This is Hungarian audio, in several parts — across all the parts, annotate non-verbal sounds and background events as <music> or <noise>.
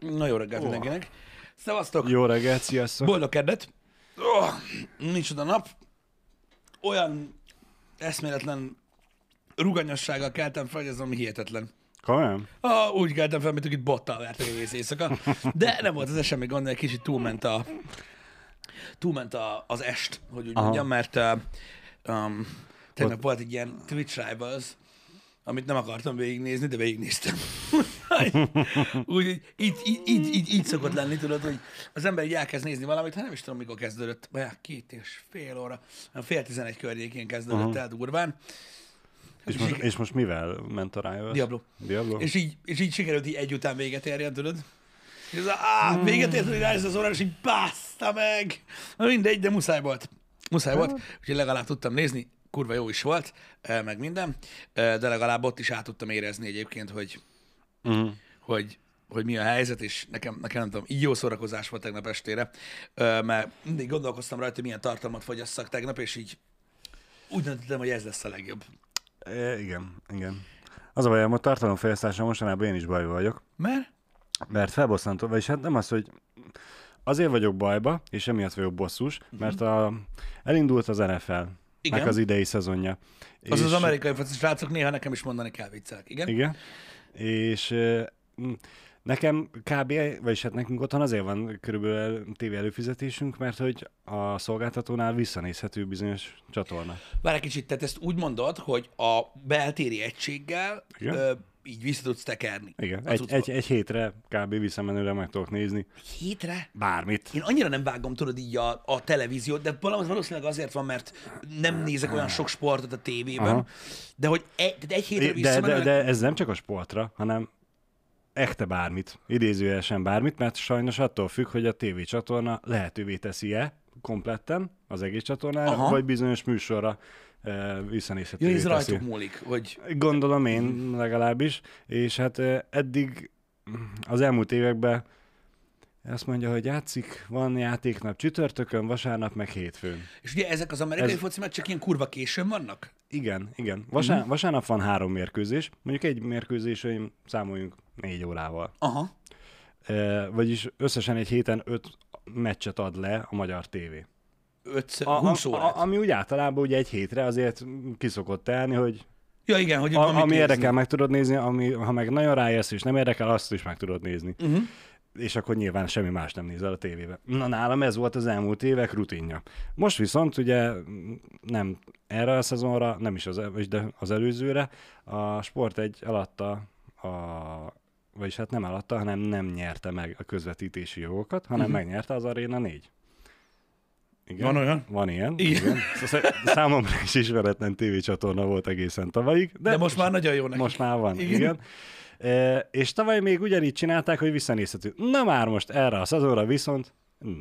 Na jó reggelt mindenkinek. Szevasztok! Jó reggelt, sziasztok! Boldog keddet! Oh, nincs oda nap. Olyan eszméletlen ruganyossággal keltem fel, hogy ez ami hihetetlen. Komolyan? Ah, úgy keltem fel, mint itt bottal vertek egész éjszaka. De nem volt ez semmi gond, egy kicsit túlment a, túlment a, az est, hogy úgy Aha. mondjam, mert um, tegnap volt egy ilyen Twitch Rivals, amit nem akartam végignézni, de végignéztem. Úgy, így, így, így, így, így, szokott lenni, tudod, hogy az ember így elkezd nézni valamit, hát nem is tudom, mikor kezdődött, vagy hát két és fél óra, fél tizenegy környékén kezdődött Aha. el durván. És most, és most mivel ment a Rivals? Diablo. Diablo? És így, és így sikerült így egy után véget érjen, tudod? És ez a, á, véget ért, hogy rájössz az órán, és így baszta meg. Na mindegy, de muszáj volt. Muszáj volt, úgyhogy legalább tudtam nézni, kurva jó is volt, eh, meg minden, eh, de legalább ott is át tudtam érezni egyébként, hogy, Uh-huh. hogy, hogy mi a helyzet, és nekem, nekem nem tudom, így jó szórakozás volt tegnap estére, mert mindig gondolkoztam rajta, hogy milyen tartalmat fogyasszak tegnap, és így úgy döntöttem, hogy ez lesz a legjobb. E, igen, igen. Az a baj, hogy a tartalomfejlesztéssel mostanában én is bajba vagyok, Mert? mert felbosszantó, vagyis hát nem az, hogy azért vagyok bajba, és emiatt vagyok bosszus, mert a, elindult az NFL. Igen. meg az idei szezonja. Az és, az amerikai foci srácok néha nekem is mondani kell viccelek, igen? Igen. És nekem kb. vagyis hát nekünk otthon azért van körülbelül tévé előfizetésünk, mert hogy a szolgáltatónál visszanézhető bizonyos csatorna. Várj egy kicsit, tehát ezt úgy mondod, hogy a beltéri egységgel Igen. ö, így vissza tudsz tekerni. Igen, egy, egy, egy hétre kb. visszamenőre meg tudok nézni hétre? bármit. Én annyira nem vágom, tudod, így a, a televíziót, de valami valószínűleg azért van, mert nem nézek olyan sok sportot a tévében, Aha. de hogy egy, tehát egy hétre De, de, visszamenőleg... de ez nem csak a sportra, hanem echte bármit, idézőjelesen bármit, mert sajnos attól függ, hogy a TV csatorna lehetővé teszi-e kompletten az egész csatornára, Aha. vagy bizonyos műsorra e, visszanézhetővé Ja, ez teszi. rajtuk múlik, hogy Gondolom én legalábbis, és hát eh, eddig mm, az elmúlt években azt mondja, hogy játszik, van játéknap csütörtökön, vasárnap, meg hétfőn. és ugye ezek az amerikai Ez- foci meccsek ilyen kurva későn vannak? Igen, igen. Vasár, uh-huh. Vasárnap van három mérkőzés, mondjuk egy mérkőzésen számoljunk négy órával. Aha. E, vagyis összesen egy héten öt meccset ad le a magyar tévé. Ötször, A, 20 a, órát. a, ami úgy általában ugye egy hétre azért kiszokott telni, hogy ja, igen, hogy a, ami nézni. érdekel, meg tudod nézni, ami, ha meg nagyon rájössz és nem érdekel, azt is meg tudod nézni. Uh-huh. és akkor nyilván semmi más nem nézel a tévébe. Na nálam ez volt az elmúlt évek rutinja. Most viszont ugye nem erre a szezonra, nem is az, de az előzőre, a Sport egy eladta a vagyis hát nem eladta, hanem nem nyerte meg a közvetítési jogokat, hanem uh-huh. megnyerte az Arena 4. Igen? Van olyan? Van ilyen. Igen. igen. Szóval Számomra is ismeretlen tévécsatorna volt egészen tavalyig. De, de most már nagyon jó neki. most már van, Igen. igen. E, és tavaly még ugyanígy csinálták, hogy visszanézhető. Na már most erre a szezonra viszont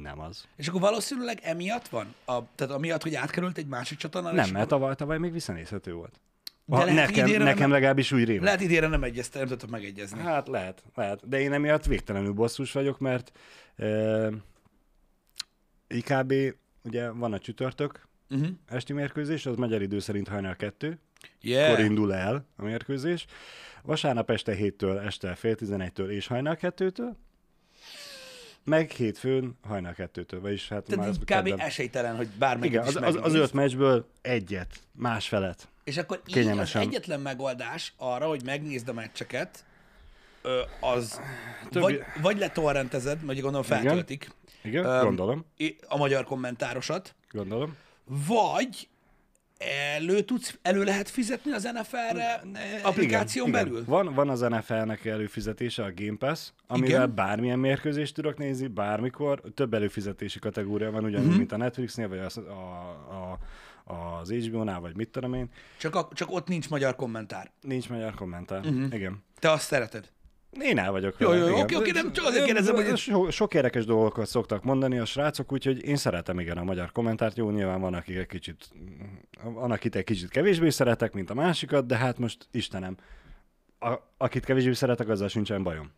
nem az. És akkor valószínűleg emiatt van? A, tehát amiatt, hogy átkerült egy másik csatornára? Nem, mert tavaly, tavaly még visszanézhető volt. De Ha, nekem, idénre nekem nem- legalábbis úgy rémlik. Lehet idére nem egyeztem, nem tudtok megegyezni. Hát lehet, lehet. De én emiatt végtelenül bosszus vagyok, mert uh, IKB, ugye van a csütörtök Uh-huh. esti mérkőzés, az magyar idő szerint hajnal kettő, Yeah. kor indul el a mérkőzés. Vasárnap este héttől este fél tizenegytől és hajnal kettőtől, meg hétfőn hajnal kettőtől, vagyis hát Tehát már az kb. kedden. esélytelen, hogy bármelyik Igen, is az, az, az öt meccsből egyet, másfelet. És akkor így az egyetlen megoldás arra, hogy megnézd a meccseket, az Többi- vagy, vagy letorrentezed, vagy gondolom feltöltik Igen, Öm, gondolom, i- a magyar kommentárosat, gondolom. vagy elő, tudsz, elő lehet fizetni az NFL-re applikáción igen, belül? Igen. Van, van az NFL-nek előfizetése, a Game Pass, amivel Igen. bármilyen mérkőzést tudok nézni, bármikor. Több előfizetési kategória van, ugyanúgy, Mhm. mint a Netflixnél, vagy az, a, a, az HBO-nál, vagy mit tudom én. Csak, a, csak ott nincs magyar kommentár. Nincs magyar kommentár. Mhm. Uh-huh. Igen. Te azt szereted. Én el vagyok. Jó, vele, jó, igen. oké, oké, nem csak azért kérdezem, hogy- So, sok érdekes dolgokat szoktak mondani a srácok, úgyhogy én szeretem igen a magyar kommentárt. Jó, nyilván van, akik egy kicsit, van, akit egy kicsit kevésbé szeretek, mint a másikat, de hát most Istenem, a, akit kevésbé szeretek, azzal sincsen bajom.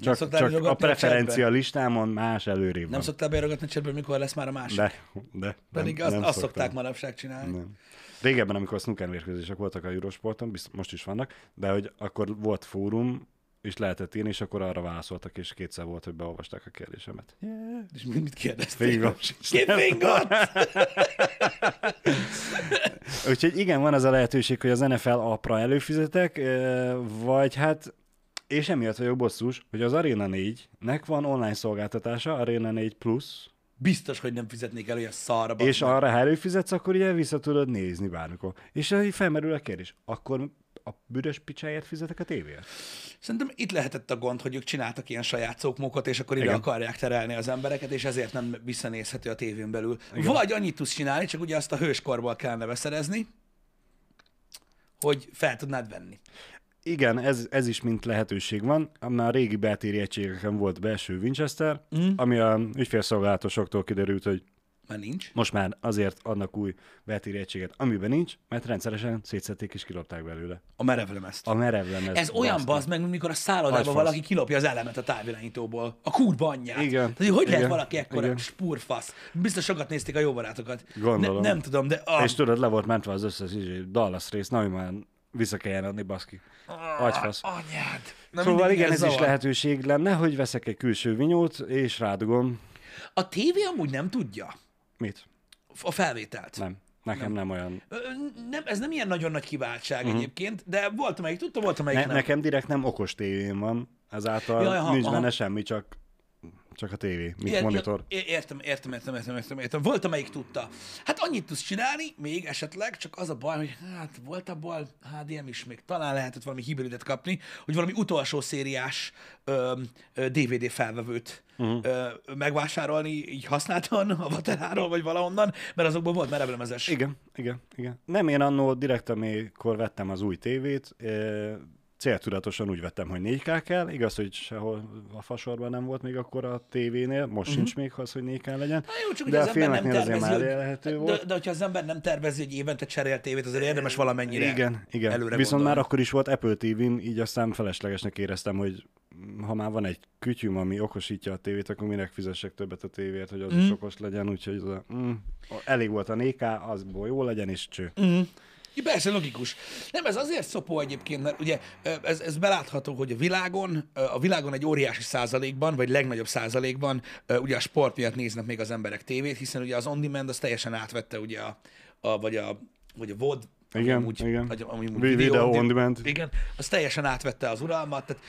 Csak, csak a írogatni a preferencia listámon más előrébb Nem van. szoktál beírogatni csetbe, mikor lesz már a másik? De, de. Pedig nem, azt, nem azt szokták manapság csinálni. Nem. Régebben, amikor snooker mérkőzések voltak a Eurosporton, biztos most is vannak, de hogy akkor volt fórum, is lehetett írni, és akkor arra válaszoltak, és kétszer volt, hogy beolvasták a kérdésemet. Yeah. És mit, mit kérdeztél? <laughs> Ki fingot? <laughs> Úgyhogy igen, van az a lehetőség, hogy az NFL apra előfizetek, vagy hát és emiatt vagyok bosszus, hogy az Arena 4-nek van online szolgáltatása, Arena 4 Plus, Biztos, hogy nem fizetnék el olyan szarba. és arra, ha előfizetsz, akkor ugye vissza tudod nézni bármikor. És így felmerül a kérdés, akkor a büdös picsáért fizetek a tévéért? Szerintem itt lehetett a gond, hogy ők csináltak ilyen saját szokmókot, és akkor ide Igen. akarják terelni az embereket, és ezért nem visszanézhető a tévén belül. Igen. Vagy annyit tudsz csinálni, csak ugye azt a hőskorból kellene beszerezni, hogy fel tudnád venni. Igen, ez, ez is mint lehetőség van. Már a régi beltéri egységeken volt belső Winchester, mm. ami a ügyfélszolgálatosoktól kiderült, hogy Mert nincs. most már azért adnak új beltéri egységet, amiben nincs, mert rendszeresen szétszették és kilopták belőle. A merevlemezt. A merevlemez. Ez olyan bazd meg, mint mikor a szállodában valaki kilopja az elemet a távirányítóból. A kurva anyját. Igen. Tehát, hogy, hogy lehet Igen. valaki ekkora Igen. spurfasz? Biztos sokat nézték a jó barátokat. Gondolom. Ne, nem tudom, de... Ah, És tudod, le volt mentve az összes izé, Dallas rész, na, már vissza kelljen adni, baszki. Agyfasz. anyád. Na, Szóval igen, ez is zavar. lehetőség lenne, hogy veszek egy külső vinyót, és rádugom. A tévé amúgy nem tudja Mit? a felvételt. Nem. Nekem nem, nem olyan. Nem, ez nem ilyen nagyon nagy kiváltság uh-huh. egyébként, de volt, amelyik tudta, volt, amelyik. Ne, nem. nekem direkt nem okos tévém van, ezáltal Jaj, aha, nincs aha. benne semmi, csak, csak a tévé, mint Ilyen- monitor. Értem, értem, értem, értem, értem, értem. Volt, amelyik tudta. Hát annyit tudsz csinálni, még esetleg, csak az a baj, hogy hát volt abból HDM is még. Talán lehetett valami hibridet kapni, hogy valami utolsó szériás ö, ö, DVD felvevőt uh-huh. ö, megvásárolni így használtan a Vateráról, vagy valahonnan, mert azokból volt merevlemezes. Igen, igen, igen. Nem én annó direkt, amikor vettem az új tévét, céltudatosan úgy vettem, hogy 4K kell. Igaz, hogy sehol a fasorban nem volt még akkor a tévénél, most uh-huh. sincs még az, hogy 4K legyen. Na jó, csak de ugye a az ember nem filmeknél azért tervezi, már elérhető de, volt. de, hogyha az ember nem tervezi, hogy évente cserél tévét, azért érdemes valamennyire Igen, igen. előre Viszont gondolni. már akkor is volt Apple TV-m, így aztán feleslegesnek éreztem, hogy ha már van egy kütyüm, ami okosítja a tévét, akkor minek fizessek többet a tévért, hogy az mm. is okos legyen, úgyhogy az a, mm, elég volt a 4K, azból jó legyen, és cső. Mm. Ja, persze, logikus. Nem, ez azért szopó egyébként, mert ugye ez, ez belátható, hogy a világon, a világon egy óriási százalékban, vagy legnagyobb százalékban ugye a sport miatt néznek még az emberek tévét, hiszen ugye az on-demand az teljesen átvette ugye a, a vagy a vagy a VOD, Igen, amúgy, igen. Ami amúgy Vi- video on demand. Igen, az teljesen átvette az uralmat, tehát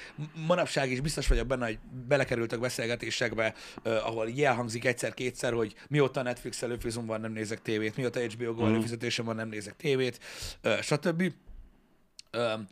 manapság is biztos vagyok benne, hogy belekerültek beszélgetésekbe, uh, ahol így elhangzik egyszer-kétszer, hogy mióta Netflix előfizum van, nem nézek tévét, mióta HBO Go Mhm. előfizetésem van, nem nézek tévét, uh, stb. Um,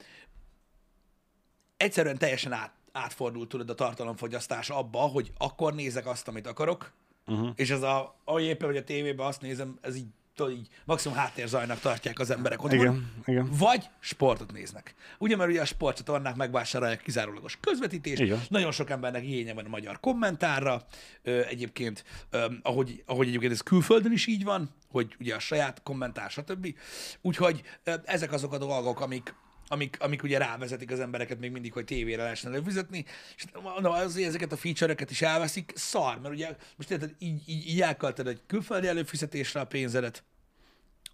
egyszerűen teljesen át, átfordult tudod a tartalomfogyasztás abba, hogy akkor nézek azt, amit akarok, uh-huh. és ez a, ahogy éppen vagy a tévében azt nézem, ez így, tudod, így maximum háttérzajnak tartják az emberek otthon. Igen, igen. Vagy sportot néznek. Ugye, mert ugye a sportcsatornák megvásárolják kizárólagos közvetítést, Igen. nagyon sok embernek igénye van a magyar kommentárra, ö, egyébként, ö, ahogy, ahogy egyébként ez külföldön is így van, hogy ugye a saját kommentár, stb. Úgyhogy ö, ezek azok a dolgok, amik, amik, amik ugye rávezetik az embereket még mindig, hogy tévére lehessen előfizetni, és mondom, azért ezeket a feature-öket is elveszik, szar, mert ugye most érted, így, így, így elkölted egy külföldi előfizetésre a pénzedet,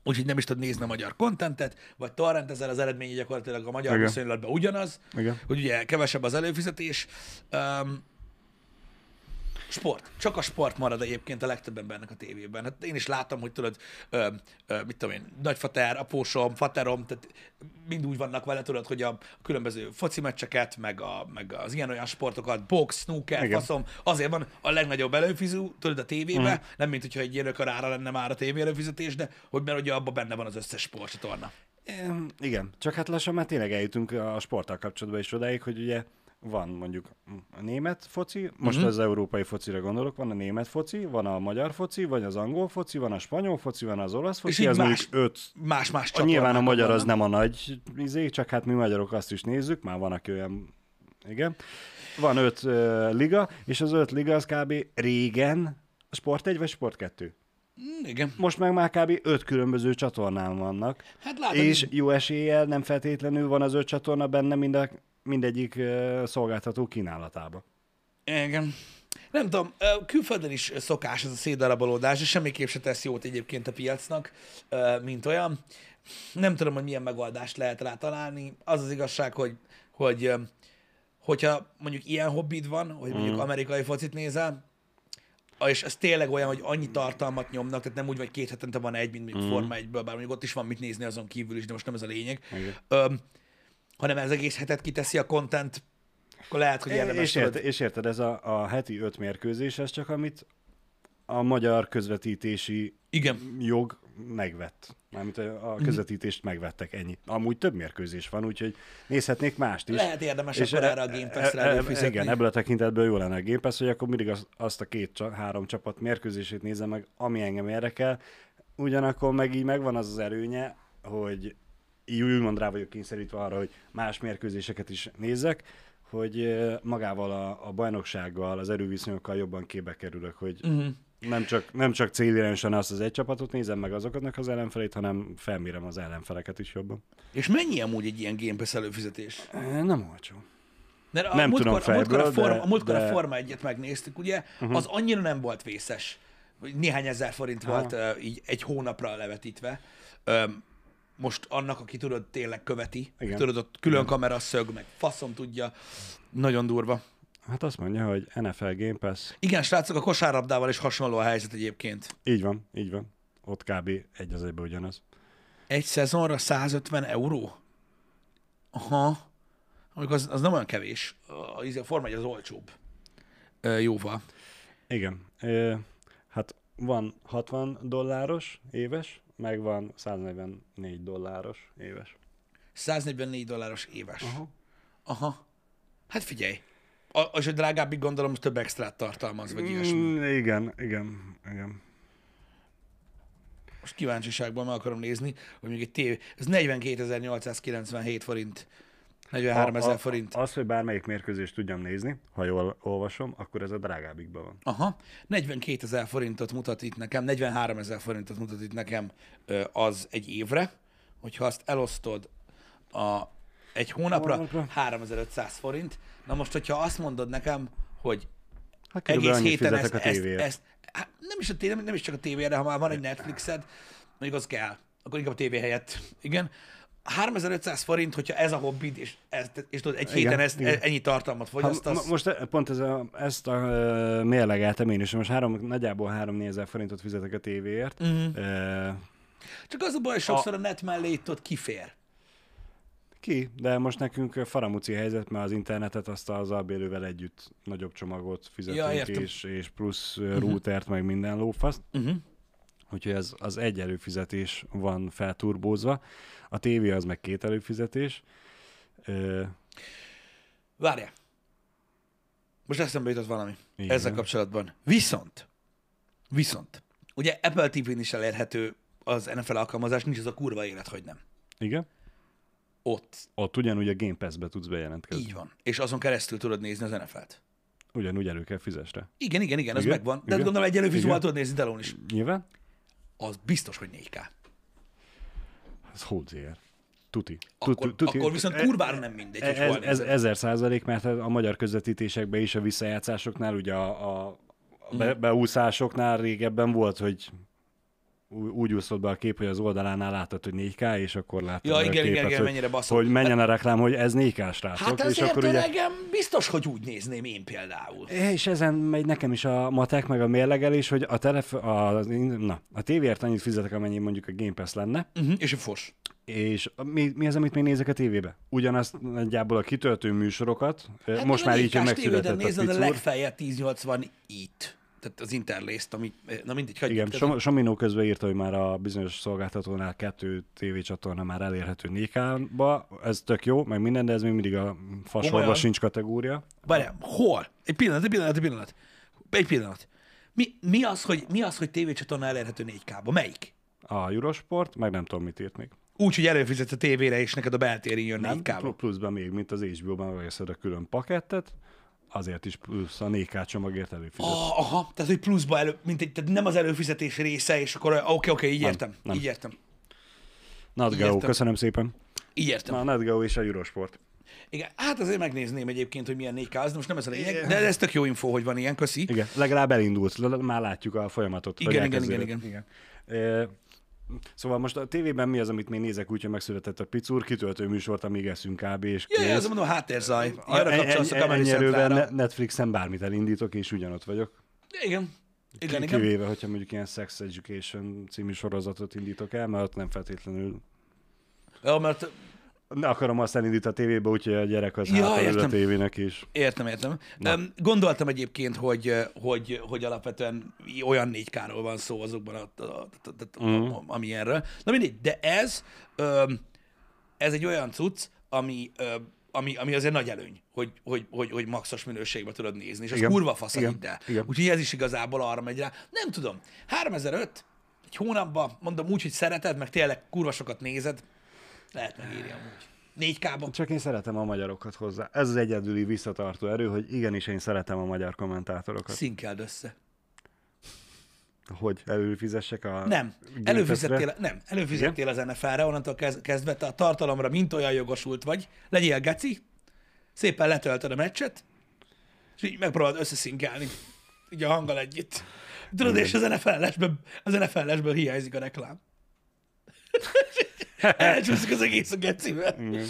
úgyhogy nem is tudod nézni a magyar kontentet, vagy torrent ezzel az eredménye gyakorlatilag a magyar Igen. viszonylatban ugyanaz, Igen. hogy ugye kevesebb az előfizetés. Um, sport. Csak a sport marad egyébként a legtöbb embernek a tévében. Hát én is látom, hogy tudod, ö, ö, mit tudom én, nagyfater, apósom, faterom, tehát mind úgy vannak vele, tudod, hogy a különböző foci meccseket, meg, a, meg az ilyen-olyan sportokat, box, snooker, Igen. faszom, azért van a legnagyobb előfizú, tudod, a tévébe, mm. nem mint hogyha egy ilyen ökarára lenne már a tévé előfizetés, de hogy mert ugye abban benne van az összes sportcsatorna. Igen, csak hát lassan már tényleg eljutunk a sporttal kapcsolatban is odáig, hogy ugye van mondjuk a német foci, most uh-huh. az európai focira gondolok, van a német foci, van a magyar foci, vagy az angol foci, van a spanyol foci, van az olasz foci, így ez más öt. Más-más A, nyilván a magyar az nem a nagy izé, csak hát mi magyarok azt is nézzük, már van, aki olyan, igen. Van öt uh, liga, és az öt liga az kb. régen Sport 1 vagy Sport 2. Mm, Igen. Most meg már kb. öt különböző csatornán vannak. Hát látod, És jó eséllyel nem feltétlenül van az öt csatorna benne mind a, mindegyik szolgáltató kínálatába. Igen. Nem tudom, külföldön is szokás ez a szétdarabolódás, és semmiképp se tesz jót egyébként a piacnak, mint olyan. Nem tudom, hogy milyen megoldást lehet rá találni. Az az igazság, hogy, hogy, hogyha mondjuk ilyen hobbid van, hogy mondjuk amerikai focit nézel, és ez tényleg olyan, hogy annyi tartalmat nyomnak, tehát nem úgy, vagy két hetente van egy, mint mondjuk Forma 1-ből, bár mondjuk ott is van mit nézni azon kívül is, de most nem ez a lényeg. Igen. Öm, hanem ez egész hetet kiteszi a content, akkor lehet, hogy érdemes. És, tudod- ért, és érted, ez a, a heti öt mérkőzés, ez csak amit a magyar közvetítési Igen. jog megvett. Mármint a Mhm. közvetítést megvettek, ennyi. Amúgy több mérkőzés van, úgyhogy nézhetnék mást is. Lehet érdemes És akkor e- erre a Game Pass-re e- e-. Igen, ebből a tekintetből jó lenne a Game Pass, hogy akkor mindig az, azt a két, csa- három csapat mérkőzését nézem meg, ami engem érdekel. Ugyanakkor meg így megvan az az előnye, hogy így úgymond rá vagyok kényszerítve arra, hogy más mérkőzéseket is nézzek, hogy magával a, a bajnoksággal, az erőviszonyokkal jobban képbe kerülök, hogy Mhm. nem csak, nem csak célirányosan azt az egy csapatot nézem meg azoknak az ellenfelét, hanem felmérem az ellenfeleket is jobban. És mennyi amúgy egy ilyen Game Pass előfizetés? Nem olcsó. Mert a Nem múltkor, tudom a múltkor, a fejből, forma, de- a, múltkor a de- Mhm. Forma 1-et megnéztük, ugye, uh-huh. az annyira nem volt vészes. Néhány ezer forint volt uh, így egy hónapra levetítve. Um, most annak, aki tudod, tényleg követi, Igen. tudod, ott külön kamera szög, meg faszom tudja, nagyon durva. Hát azt mondja, hogy NFL Game Pass. Igen, srácok, a kosárlabdával is hasonló a helyzet egyébként. Így van, így van. Ott kb. egy az egybe ugyanaz. Egy szezonra 150 euró? Aha. Amikor az, az nem olyan kevés. A, izé, a Forma 1 az olcsóbb. Ö, jóval. Igen. Ö, hát van 60 dolláros éves, meg van 144 dolláros éves. 144 dolláros éves. Aha. Aha. Hát figyelj. A, és a drágábbik gondolom, több extrát tartalmaz, vagy ilyesmi. Mm, igen, igen, igen. Most kíváncsiságban meg akarom nézni, hogy még egy tévé, ez 42.897 forint. 43 ezer forint. Az, hogy bármelyik mérkőzést tudjam nézni, ha jól olvasom, akkor ez a drágábbikban van. Aha, 42 ezer forintot mutat itt nekem, 43 ezer forintot mutat itt nekem az egy évre, hogyha azt elosztod a, egy hónapra, Hónapra. 3500 forint. Na most, hogyha azt mondod nekem, hogy Hát egész héten ezt, a ezt, ezt, hát nem, is a tévé, nem is csak a tévére, ha már van egy Netflixed, mondjuk az kell, akkor inkább a tévé helyett. Igen. 3500 forint, hogyha ez a hobbid, és, ezt, és tudod, egy Igen, héten ezt, igen. ennyi tartalmat Ha, fogyasztasz. ma- most e- pont ez a, ezt a uh, mérlegeltem én is, most három, nagyjából 3 ezer forintot fizetek a tévéért. Uh-huh. Uh, Csak az a baj, sokszor a net mellé itt kifér. ki, de most nekünk faramuci helyzet, mert az internetet azt az albélővel együtt nagyobb csomagot fizetünk, Ja, értem. és, és plusz uh, routert, meg minden lófaszt. Uh-huh. Úgyhogy ez az egy előfizetés van felturbózva. A tévé az meg két előfizetés. Ö, Várjál. Most eszembe jutott valami Igen. ezzel kapcsolatban. Viszont, viszont, ugye Apple TV-n is elérhető az NFL alkalmazás, nincs az a kurva élet, hogy nem. igen. Ott. Ott ugyanúgy a Game Pass-be tudsz bejelentkezni. Így van. És azon keresztül tudod nézni az NFL-t. Ugyanúgy elő kell fizesre. Igen, igen, igen, az Igen, megvan. De igen, gondolom egy előfizuál tudod nézni telón is. Nyilván? Az biztos, hogy 4K. Ez hódzér. Tuti. Akkor, Tuti- akkor viszont E- kurvára nem mindegy, hogy Ez, hol ez ezer százalék, mert a magyar közvetítésekben is a visszajátszásoknál, ugye a, a Mhm. be, beúszásoknál régebben volt, hogy úgy úszott be a kép, hogy az oldalánál láttad, hogy 4K, és akkor láttad Ja, a igen, igen, képet, igen, hogy, mennyire hogy menjen a reklám, hogy ez 4K srácok. Hát és akkor ugye, öregem biztos, hogy úgy nézném én például. és ezen megy nekem is a matek, meg a mérlegelés, hogy a, telef- a, na, a tévéért annyit fizetek, amennyi mondjuk a Game Pass lenne, Uh-huh. És a fos. és mi, mi az, amit még nézek a tévébe? Ugyanazt nagyjából a kitöltő műsorokat, Hát most már a így, hogy 4K-s megszületett a nézed a legfeljebb 1080 it tehát az interlészt, ami, na mindegy, hagyjuk. Igen, Som- Sominó közben írta, hogy már a bizonyos szolgáltatónál kettő tévécsatorna már elérhető 4K-ba, ez tök jó, meg minden, de ez még mindig a fasorba sincs kategória. Várjál, hol? Egy pillanat, egy pillanat, egy pillanat. Egy pillanat. Mi, mi, az, hogy, mi az, hogy tévécsatorna elérhető 4K-ba? Melyik? A Eurosport, meg nem tudom, mit írt még. Úgy, hogy előfizetsz a tévére, és neked a beltéri jön Nem, 4K-ba. pl- pluszban még, mint az HBO-ban veszed a külön pakettet, azért is plusz a 4K csomagért előfizetsz. Ah, aha, tehát hogy pluszba elő, mint egy, tehát nem az előfizetés része, és akkor oké, oké, okay, így értem. nem. Így értem. NatGeo, értem. köszönöm szépen. Így értem. Na, a NatGeo és a Eurosport. Igen, hát azért megnézném egyébként, hogy milyen 4K az, most nem ez a lényeg, de ez tök jó info, hogy van ilyen, köszi. Igen, legalább elindult, már látjuk a folyamatot. Igen, igen, igen, igen. igen. E, Szóval most a tévében mi az, amit még nézek, úgyhogy megszületett a picur, kitöltő műsort, amíg eszünk kb. és kész. ja, ez mondom, háttérzaj. A- Arra en- kapcsolsz a en- Comedy ennyi erővel Netflixen bármit elindítok, és ugyanott vagyok. Igen. Igen, Ki- igen. Kivéve, hogyha mondjuk ilyen Sex Education című sorozatot indítok el, mert ott nem feltétlenül Ja, mert ne akarom azt elindítani a tévébe, úgyhogy a gyerek az Ja, ül a tévének is. Értem, értem. Um, gondoltam egyébként, hogy, hogy, hogy alapvetően olyan 4K-ról van szó azokban, a, a, a, a, Mhm. ami erről. Na mindegy, de ez, ez egy olyan cucc, ami, ami, ami azért nagy előny, hogy, hogy, hogy, hogy maxos minőségben tudod nézni, és az Igen. kurva fasz, Igen. hidd el. Igen. Úgyhogy ez is igazából arra megy rá. Nem tudom, 3005, egy hónapban, mondom úgy, hogy szereted, meg tényleg kurva sokat nézed, lehet megírni amúgy. 4K-ban. Csak én szeretem a magyarokat hozzá. Ez az egyedüli visszatartó erő, hogy igenis én szeretem a magyar kommentátorokat. Szinkeld össze. Hogy előfizessek a Nem. gépetre? Előfizettél, nem. Előfizettél az NFL-re, onnantól kez- kezdve te a tartalomra mint olyan jogosult vagy. Legyél geci, szépen letöltöd a meccset, és így megpróbálod összeszinkelni. Így a hanggal együtt. Tudod, és az NFL-esből, az NFL-esből hiányzik a reklám. <laughs> Elcsúszik az egész a. Igen.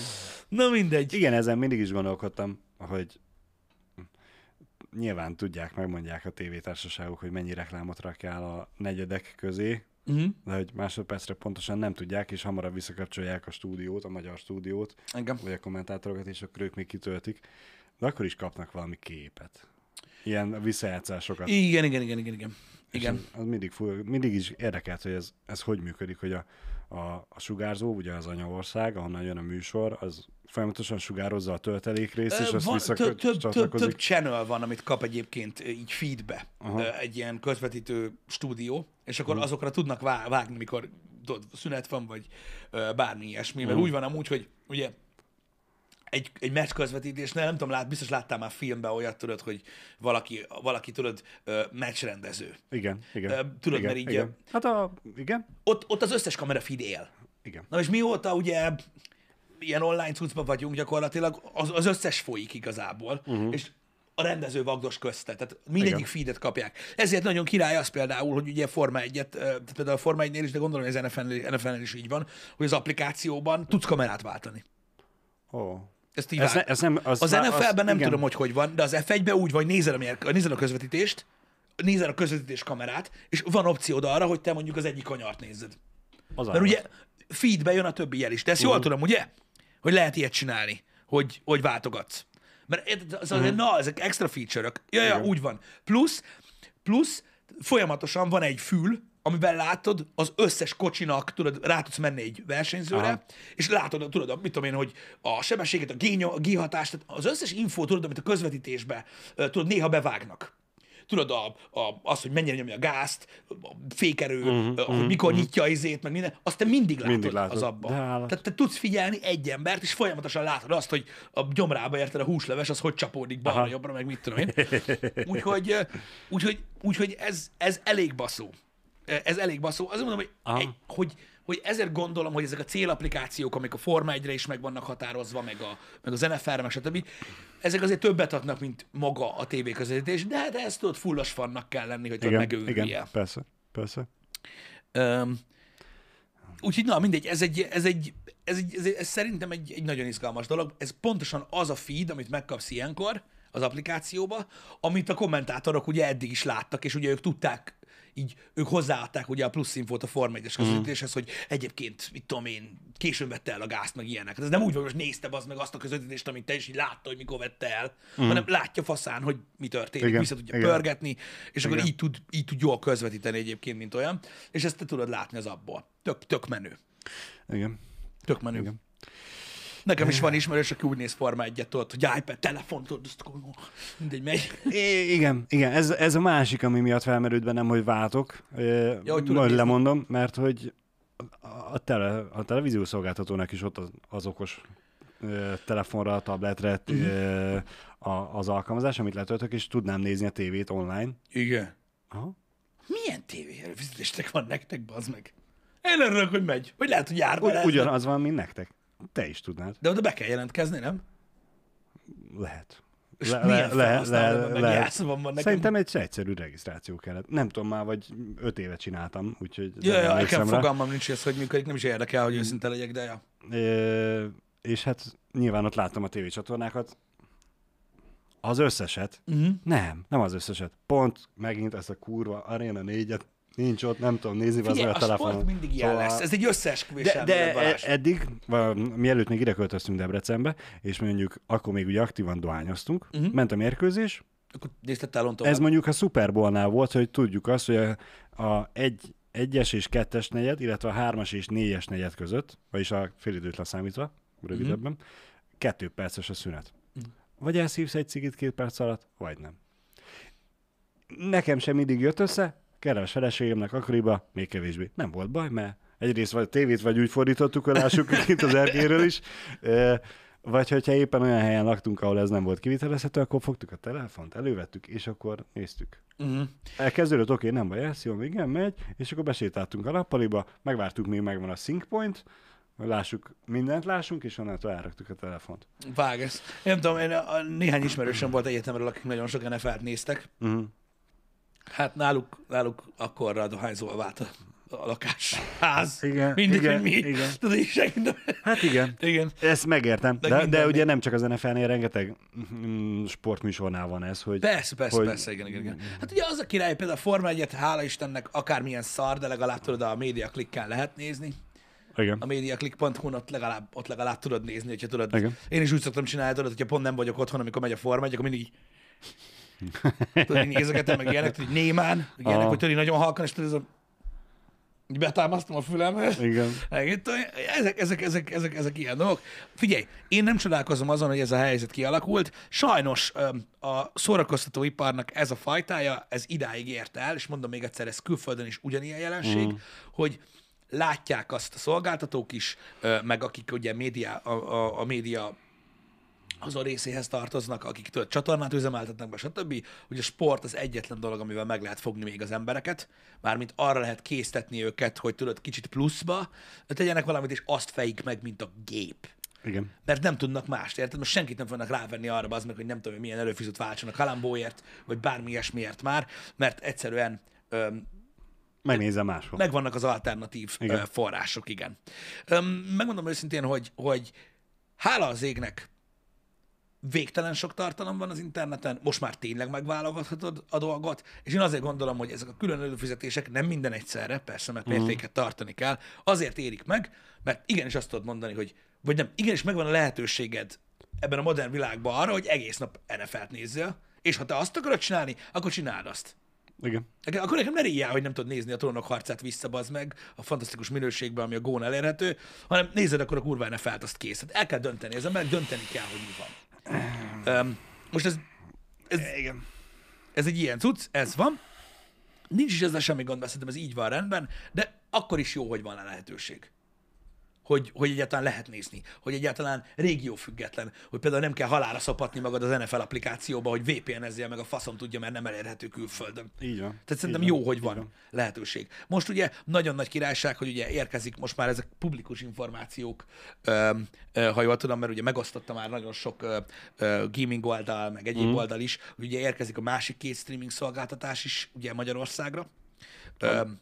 Na mindegy. Igen, ezen mindig is gondolkodtam, hogy nyilván tudják, megmondják a tévétársaságok, hogy mennyi reklámot rakjál a negyedek közé, Uh-huh. de hogy másodpercre pontosan nem tudják, és hamarabb visszakapcsolják a stúdiót, a magyar stúdiót, Engem. vagy a kommentátorokat, és akkor ők még kitöltik, de akkor is kapnak valami képet. Ilyen visszajátszásokat. Igen, igen, igen, igen, igen. És Igen. Az, az mindig, fú- mindig is érdekelt, hogy ez, ez hogy működik, hogy a, a, a sugárzó, ugye az anyaország, ahonnan jön a műsor, az folyamatosan sugározza a töltelékrészt, és Ö, azt van- vissza több, több, több, channel van, amit kap egyébként így feedbe Aha. Egy ilyen közvetítő stúdió, és akkor azokra tudnak vá- vágni, mikor szünet van, vagy bármi ilyesmi. Mert Mhm. úgy van amúgy, hogy ugye egy, egy meccs közvetítésnél, nem tudom, lát, biztos láttál már filmben olyat, tudod, hogy valaki, valaki tudod, meccsrendező. Igen, igen. Tudod, igen, mert így, Igen. Hát a, igen, Ott, ott az összes kamera feed él. igen. Na és mióta ugye ilyen online cuccban vagyunk gyakorlatilag, az, az összes folyik igazából, uh-huh. és a rendező vagdos közte, tehát mindegyik Igen. feedet kapják. Ezért nagyon király az például, hogy ugye Forma 1-et, tehát például a Forma 1-nél is, de gondolom, hogy az NFL-nél, NFL-nél is így van, hogy az applikációban tudsz kamerát váltani. Ó. Ezt így Ez, ne, ez nem, az, Az NFL-ben nem igen. tudom, hogy hogy van, de az F1-ben úgy vagy, nézed a, nézed a közvetítést, nézed a közvetítés kamerát, és van opciód arra, hogy te mondjuk az egyik kanyart nézed. Az Mert állat. ugye feedbe jön a többi jel is. De ezt jól tudom, ugye? Hogy lehet ilyet csinálni, hogy, hogy váltogatsz. Mert érted, az azért, na, ezek extra feature-ök. Ja, ja, úgy van. Plusz, plusz folyamatosan van egy fül, amiben látod az összes kocsinak, tudod, rá tudsz menni egy versenyzőre, Aha. és látod, tudod, mit tudom én, hogy a sebességet, a G, a G hatást, tehát az összes info, tudod, amit a közvetítésbe, tudod, néha bevágnak. Tudod, a, a, az, hogy mennyire nyomja a gázt, a fékerő, uh-huh, hogy mikor uh-huh. nyitja izét, meg minden, azt te mindig látod, Mindig látod. az abban. Állat. Tehát te tudsz figyelni egy embert, és folyamatosan látod azt, hogy a gyomrába érted a húsleves, az hogy csapódik balra-jobbra, meg mit tudom én. Úgyhogy, úgyhogy, úgyhogy ez, ez elég baszó. Ez elég baszó. Azért mondom, hogy, egy, hogy, hogy ezért gondolom, hogy ezek a célapplikációk, amik a Forma 1-re is meg vannak határozva, meg, a, meg az NFL-re, meg stb., ezek azért többet adnak, mint maga a tévé közvetítés, de hát ezt tudod, fullas fannak kell lenni, hogy igen, megőrülje. igen, persze, persze. Um, úgyhogy na, mindegy, ez egy, ez egy, ez, egy, ez, egy, ez szerintem egy, egy nagyon izgalmas dolog. Ez pontosan az a feed, amit megkapsz ilyenkor az applikációba, amit a kommentátorok ugye eddig is láttak, és ugye ők tudták, így ők hozzáadták ugye a plusz infót a Forma 1-es közvetítéshez, hogy egyébként, mit tudom én, későn vette el a gázt, meg ilyenek. Ez nem úgy van, hogy most nézte az meg azt a közvetítést, amit te is így látta, hogy mikor vette el, hanem látja faszán, hogy mi történik, Igen, vissza tudja igen. pörgetni, és akkor Igen. így tud, így tud jól közvetíteni egyébként, mint olyan, és ezt te tudod látni az abból. Tök, tök menő. Igen. Tök menő. Igen. Nekem is van ismerős, aki úgy néz Forma 1 tudod, hogy iPad, telefon, tudod, azt mindegy, megy. I- igen, igen, ez, ez a másik, ami miatt felmerült bennem, hogy váltok. Ja, hogy majd nézni. lemondom, mert hogy a, tele, a televíziós szolgáltatónak is ott az, az okos ö, telefonra, tabletre Mhm. a, az alkalmazás, amit letöltök, és tudnám nézni a tévét online. Igen. Aha. Milyen tévé előfizetéstek van nektek, bazd meg? Én örülök, hogy megy. Vagy lehet, hogy jár Ugy, ugyanaz van, mint nektek. Te is tudnád. De oda be kell jelentkezni, nem? Lehet. Le- le- le- le- le- játszva van nekem. Szerintem egy egyszerű regisztráció kellett. Nem tudom már, vagy öt éve csináltam, úgyhogy Ja, ja, nekem fogalmam nincs, ez hogy működik, nem is érdekel, hogy őszinte legyek, de ja. Ö, és hát nyilván ott láttam a tévécsatornákat. Az összeset. Uh-huh. Nem, nem az összeset. Pont megint ez a kurva Arena 4 nincs ott, nem tudom nézni, az Figyelj, olyan a telefonon. sport mindig ilyen Szóval- lesz. Ez egy összeesküvés De, de Balázs. eddig, mielőtt még ide költöztünk Debrecenbe, és mondjuk akkor még ugye aktívan dohányoztunk, uh-huh. ment a mérkőzés, Akkor tovább. ez mondjuk a Super Bowl-nál volt, hogy tudjuk azt, hogy a, a egy, egyes és kettes negyed, illetve a hármas és négyes negyed között, vagyis a félidőt leszámítva, rövidebben, Mhm. kettő perces a szünet. Vagy elszívsz egy cigit két perc alatt, vagy nem. Nekem sem mindig jött össze, kedves feleségemnek akkoriban még kevésbé. Nem volt baj, mert egyrészt vagy a tévét vagy úgy fordítottuk, hogy lássuk <laughs> itt az erkéről is, vagy hogyha éppen olyan helyen laktunk, ahol ez nem volt kivitelezhető, akkor fogtuk a telefont, elővettük, és akkor néztük. Uh-huh. Elkezdődött, oké, nem baj, ez jó, igen, megy, és akkor besétáltunk a nappaliba, megvártuk, míg megvan a sync point, lássuk, mindent lássunk, és onnantól elraktuk a telefont. Vág ezt. Nem tudom, én a, a, néhány ismerősöm volt egyetemről, akik nagyon sok NFL-t néztek. Uh-huh. Hát náluk, náluk akkorra a dohányzóval vált a, a lakás, ház, Igen, mindegy, igen, mi. igen. Tudod, így senki nem... Hát igen. <laughs> Igen. Ezt megértem, Meg de, de mindennél. ugye nem csak az NFL-nél, rengeteg mm, sportműsornál van ez, hogy Persze, persze, Hogy- persze, igen, igen, igen. Hát ugye az a király, például a Forma 1 hála Istennek, akármilyen szar, de legalább tudod, a média klikkel lehet nézni. igen. A mediaclick.hu-n ott legalább, ott legalább tudod nézni, hogyha tudod. Igen. Én is úgy szoktam csinálni, tudod, hogyha pont nem vagyok otthon, amikor megy a Forma 1, akkor mindig <laughs> tudod, nézegetem, meg ilyenek, így némán, meg ilyenek, hogy tudod, nagyon halkan, és tudod, ez a... betámasztom a fülemhez. Igen. Ezek, ezek, ezek, ezek, ezek ilyen dolgok. Figyelj, én nem csodálkozom azon, hogy ez a helyzet kialakult. Sajnos a szórakoztatóiparnak ez a fajtája, ez idáig ért el, és mondom még egyszer, ez külföldön is ugyanilyen jelenség, mm. hogy látják azt a szolgáltatók is, meg akik ugye média, a, a, a média azon részéhez tartoznak, akik csatornát üzemeltetnek be, stb., hogy a sport az egyetlen dolog, amivel meg lehet fogni még az embereket, mármint arra lehet késztetni őket, hogy tudod, kicsit pluszba tegyenek valamit, és azt fejik meg, mint a gép. Igen. Mert nem tudnak mást, érted? Most senkit nem fognak rávenni arra, az meg, hogy nem tudom, hogy milyen előfizetőt váltsanak Kalambóért, vagy bármi ilyesmiért már, mert egyszerűen öm, Megnézem máshol. megvannak az alternatív Igen. igen. források, igen. Öm, megmondom őszintén, hogy, hogy hála az égnek végtelen sok tartalom van az interneten, most már tényleg megválogathatod a dolgot, és én azért gondolom, hogy ezek a külön előfizetések nem minden egyszerre, persze, mert mértéket tartani kell, azért érik meg, mert igenis azt tudod mondani, hogy, vagy nem, igenis megvan a lehetőséged ebben a modern világban arra, hogy egész nap NFL-t nézzél, és ha te azt akarod csinálni, akkor csináld azt. Igen. Akkor nekem ne ríjjál, hogy nem tudod nézni a trónok harcát vissza, meg, a fantasztikus minőségben, ami a gón elérhető, hanem nézed akkor a kurva NFL-t, azt kész. Hát el kell dönteni, ez emberek dönteni kell, hogy mi van. Um, most ez, ez, Igen. ez egy ilyen cucc, ez van. Nincs is ezzel semmi gond, mert szerintem ez így van rendben, de akkor is jó, hogy van a lehetőség. Hogy, hogy egyáltalán lehet nézni, hogy egyáltalán régiófüggetlen, hogy például nem kell halára szopatni magad az NFL applikációba, hogy VPN-ezzél meg a faszom tudja, mert nem elérhető külföldön. Így van. Tehát szerintem Így jó, hogy Így van lehetőség. Most ugye nagyon nagy királyság, hogy ugye érkezik most már ezek publikus információk, ha jól tudom, mert ugye megosztotta már nagyon sok gaming oldal, meg egyéb mm. oldal is, hogy ugye érkezik a másik két streaming szolgáltatás is ugye Magyarországra.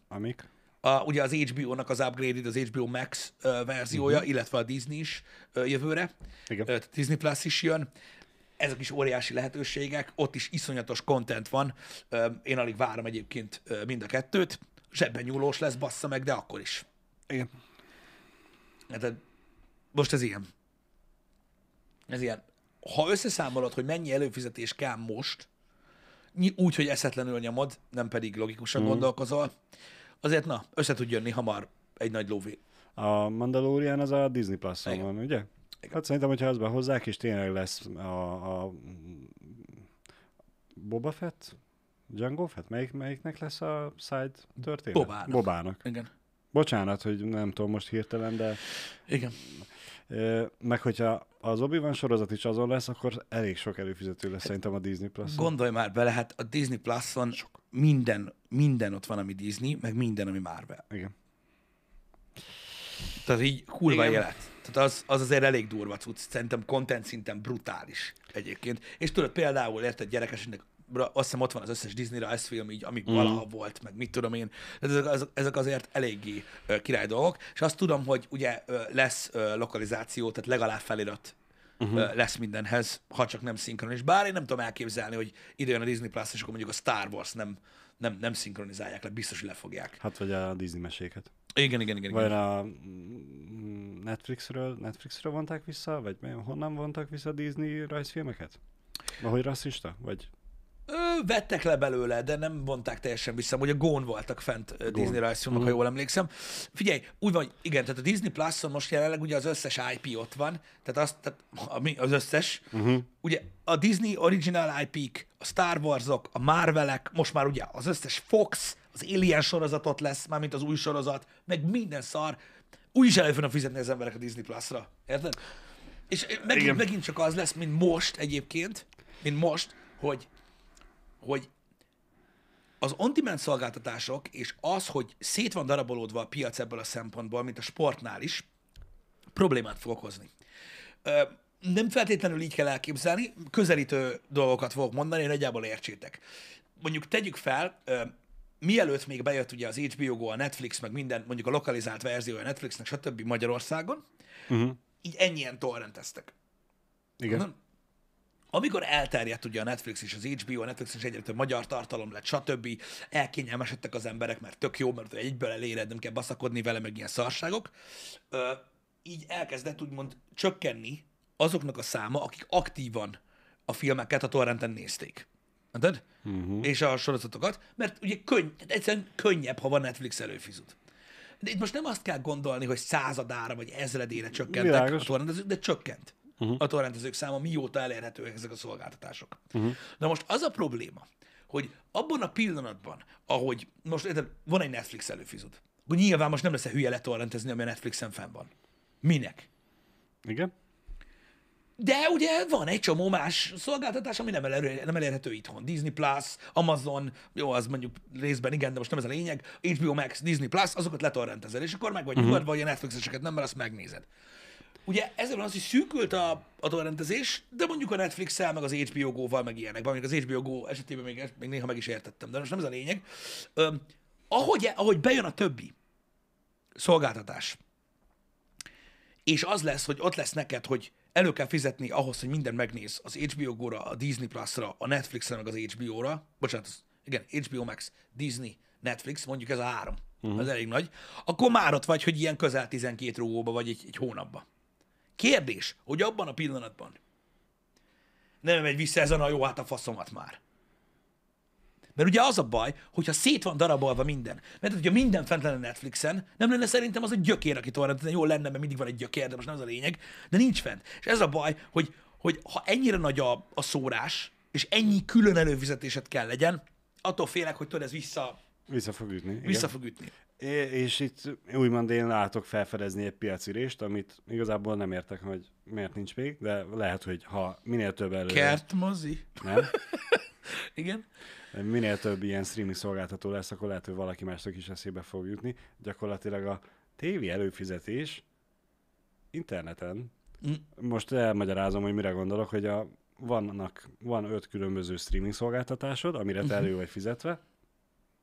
Amik? A, ugye az HBO-nak az upgrade az HBO Max verziója, uh-huh. illetve a Disney is jövőre. Igen. Disney Plus is jön. Ezek is óriási lehetőségek, ott is iszonyatos content van. Én alig várom egyébként mind a kettőt. Zsebben nyúlós lesz, bassza meg, de akkor is. Igen. Hát, most ez ilyen. Ez ilyen. Ha összeszámolod, hogy mennyi előfizetés kell most, úgy, hogy eszetlenül nyomod, nem pedig logikusan mm. gondolkozol, azért na, össze tud jönni hamar egy nagy lóvé. A Mandalorian az a Disney Plus-on Igen. van, ugye? Hát szerintem, hogyha azt behozzák, és tényleg lesz a, a Boba Fett? Jango Fett? Melyik, melyiknek lesz a side történet? Bobának. Bobának. Igen. Bocsánat, hogy nem tudom most hirtelen, de Igen. Meg hogyha az obi sorozat is azon lesz, akkor elég sok előfizető Hát lesz szerintem a Disney plus Gondolj már bele, hát a Disney Plus-on minden, minden ott van, ami Disney, meg minden, ami Marvel. Igen. Tehát így kurva Igen. élet. Tehát Tehát az, az azért elég durva cucc, szerintem content szinten brutális egyébként. És tudod, például érted gyerekesnek, azt hiszem ott van az összes Disney rajzfilm, így, ami mm. valaha volt, meg mit tudom én. Tehát ezek, ezek, ezek azért eléggé király dolgok. És azt tudom, hogy ugye lesz lokalizáció, tehát legalább felirat uh-huh. lesz mindenhez, ha csak nem szinkron. És bár én nem tudom elképzelni, hogy ide jön a Disney Plus, és akkor mondjuk a Star Wars nem, nem, nem szinkronizálják le, biztos, hogy lefogják. Hát vagy a Disney meséket. Igen, igen, igen. Vagy igen. a Netflixről, Netflixről vonták vissza, vagy honnan vontak vissza a Disney rajzfilmeket? Ahogy rasszista? Vagy Ö, vettek le belőle, de nem vonták teljesen vissza. Ugye a Gón voltak fent Gone. Disney rajzfilmok, uh-huh. ha jól emlékszem. Figyelj, úgy van, igen, tehát a Disney Plus-on most jelenleg ugye az összes IP ott van, tehát, az, tehát ami, az összes. Uh-huh. Ugye a Disney original IP-k, a Star Wars-ok, a Marvelek, most már ugye az összes Fox, az Alien sorozatot lesz, mármint az új sorozat, meg minden szar. Úgy is elő fognak fizetni az emberek a Disney Plus-ra. Érted? És megint, megint csak az lesz, mint most egyébként, mint most, hogy hogy az on-demand szolgáltatások és az, hogy szét van darabolódva a piac ebből a szempontból, mint a sportnál is, problémát fog okozni. Ö, nem feltétlenül így kell elképzelni, közelítő dolgokat fogok mondani, nagyjából értsétek. Mondjuk tegyük fel, ö, mielőtt még bejött ugye az HBO Go, a Netflix, meg minden, mondjuk a lokalizált verziója a Netflixnek, stb. Magyarországon, uh-huh. így ennyien torrenteztek. Igen. Nem? Amikor elterjedt ugye a Netflix és az HBO, a Netflix és egyre több magyar tartalom lett, stb. elkényelmesedtek az emberek, mert tök jó, mert egyből eléred, nem kell baszakodni vele, meg ilyen szarságok. Ö, így elkezdett úgymond csökkenni azoknak a száma, akik aktívan a filmeket a torrenten nézték. Érted? Uh-huh. És a sorozatokat, mert ugye könny, egyszerűen könnyebb, ha van Netflix előfizut. De itt most nem azt kell gondolni, hogy századára vagy ezredére csökkentek Világos. a torrentezők, de csökkent uh-huh. a torrentezők száma, mióta elérhetőek ezek a szolgáltatások. Uh-huh. Na most az a probléma, hogy abban a pillanatban, ahogy most érted, van egy Netflix előfizud, hogy nyilván most nem lesz-e hülye letorrentezni, ami a Netflixen fenn van. Minek? Igen. De ugye van egy csomó más szolgáltatás, ami nem, elér, nem elérhető itthon. Disney Plus, Amazon, jó, az mondjuk részben igen, de most nem ez a lényeg. HBO Max, Disney Plus, azokat letorrentezel, és akkor meg vagy uh-huh. nyugodva, hogy a Netflixeseket nem, mert azt megnézed. Ugye ezzel van az, hogy szűkült a, a torrentezés, de mondjuk a Netflix-el, meg az HBO Go-val, meg ilyenek. Mondjuk az HBO Go esetében még, még néha meg is értettem, de most nem ez a lényeg. Ö, ahogy, ahogy bejön a többi szolgáltatás, és az lesz, hogy ott lesz neked, hogy elő kell fizetni ahhoz, hogy minden megnéz az HBO Go-ra, a Disney Plus-ra, a Netflix-re, meg az HBO-ra. Bocsánat, az, igen, HBO Max, Disney, Netflix, mondjuk ez a három. Uh-huh. Ez elég nagy. Akkor már ott vagy, hogy ilyen közel 12 rúgóba vagy egy, egy hónapba. Kérdés, hogy abban a pillanatban nem megy vissza ezen a jó, hát a faszomat már. Mert ugye az a baj, hogyha szét van darabolva minden. Mert hogyha minden fent lenne Netflixen, nem lenne szerintem az egy gyökér, aki torrent, jó lenne, mert mindig van egy gyökér, de most nem az a lényeg, de nincs fent. És ez a baj, hogy, hogy ha ennyire nagy a, a szórás, és ennyi külön előfizetésed kell legyen, attól félek, hogy tudod, ez vissza... Vissza fog ütni. Vissza igen. fog ütni. És itt úgymond én látok felfedezni egy piacirést, amit igazából nem értek, hogy miért nincs még, de lehet, hogy ha minél több elő... Kertmozi? Nem? <laughs> Igen? Minél több ilyen streaming szolgáltató lesz, akkor lehet, hogy valaki másnak is eszébe fog jutni. Gyakorlatilag a tévé előfizetés interneten, mm. most elmagyarázom, hogy mire gondolok, hogy a, vannak, van öt különböző streaming szolgáltatásod, amire te elő vagy fizetve,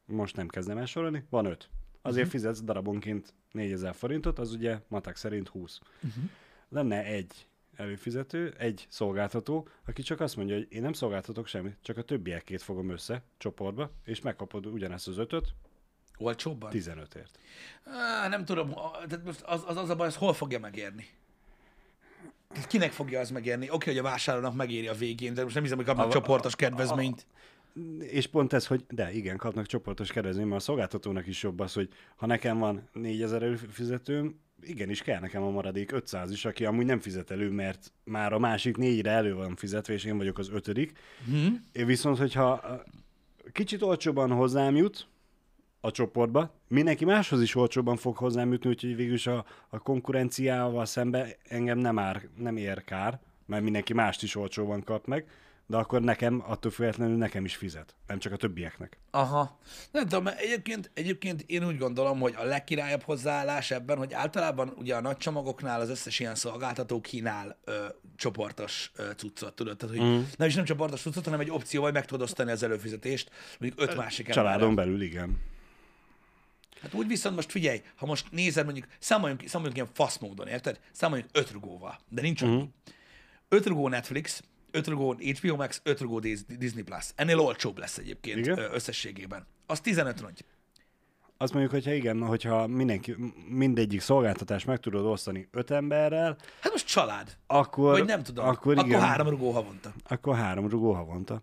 most nem kezdem el sorolni, van öt. Azért uh-huh. fizetsz darabonként 4000 forintot, az ugye matek szerint 20. Uh-huh. Lenne egy előfizető, egy szolgáltató, aki csak azt mondja, hogy én nem szolgáltatok semmit, csak a többiekét fogom össze csoportba, és megkapod ugyanezt az ötöt, Olcsóbban? 15-ért. Á, nem tudom, az, az, az a baj, az hol fogja megérni? Kinek fogja az megérni? Oké, hogy a vásárlónak megéri a végén, de most nem hiszem, hogy kapnak a, csoportos kedvezményt. A, a, és pont ez, hogy de igen, kapnak csoportos kedvezményt, mert a szolgáltatónak is jobb az, hogy ha nekem van 4000 előfizetőm, igenis kell nekem a maradék 500 is, aki amúgy nem fizet elő, mert már a másik négyre elő van fizetve, és én vagyok az ötödik. Hmm. Én viszont, hogyha kicsit olcsóban hozzám jut a csoportba, mindenki máshoz is olcsóban fog hozzám jutni, úgyhogy végülis a, a konkurenciával szembe engem nem, ár, nem ér kár, mert mindenki mást is olcsóban kap meg, de akkor nekem, attól függetlenül nekem is fizet, nem csak a többieknek. Aha. Nem tudom, mert egyébként, egyébként én úgy gondolom, hogy a legkirályabb hozzáállás ebben, hogy általában ugye a nagy csomagoknál az összes ilyen szolgáltató kínál ö, csoportos ö, cuccot, tudod? Tehát, hogy mm. nem is nem csoportos cuccot, hanem egy opció, vagy meg tudod osztani az előfizetést, mondjuk öt másik Családon emberrel. belül, igen. Hát úgy viszont most figyelj, ha most nézed, mondjuk számoljunk, számoljunk ilyen fasz módon, érted? Számoljunk öt rugóval, de nincs annyi. Mhm. Öt rugó Netflix, öt rugó HBO Max, öt rugó Dis- Disney Plus. Ennél olcsóbb lesz egyébként Igen? összességében. Az 15 nagy. Azt mondjuk, hogyha igen, hogyha mindenki, mindegyik szolgáltatást meg tudod osztani öt emberrel, Hát most család. akkor, Vagy nem tudom. akkor, akkor igen, három rugó havonta. akkor három rugó havonta.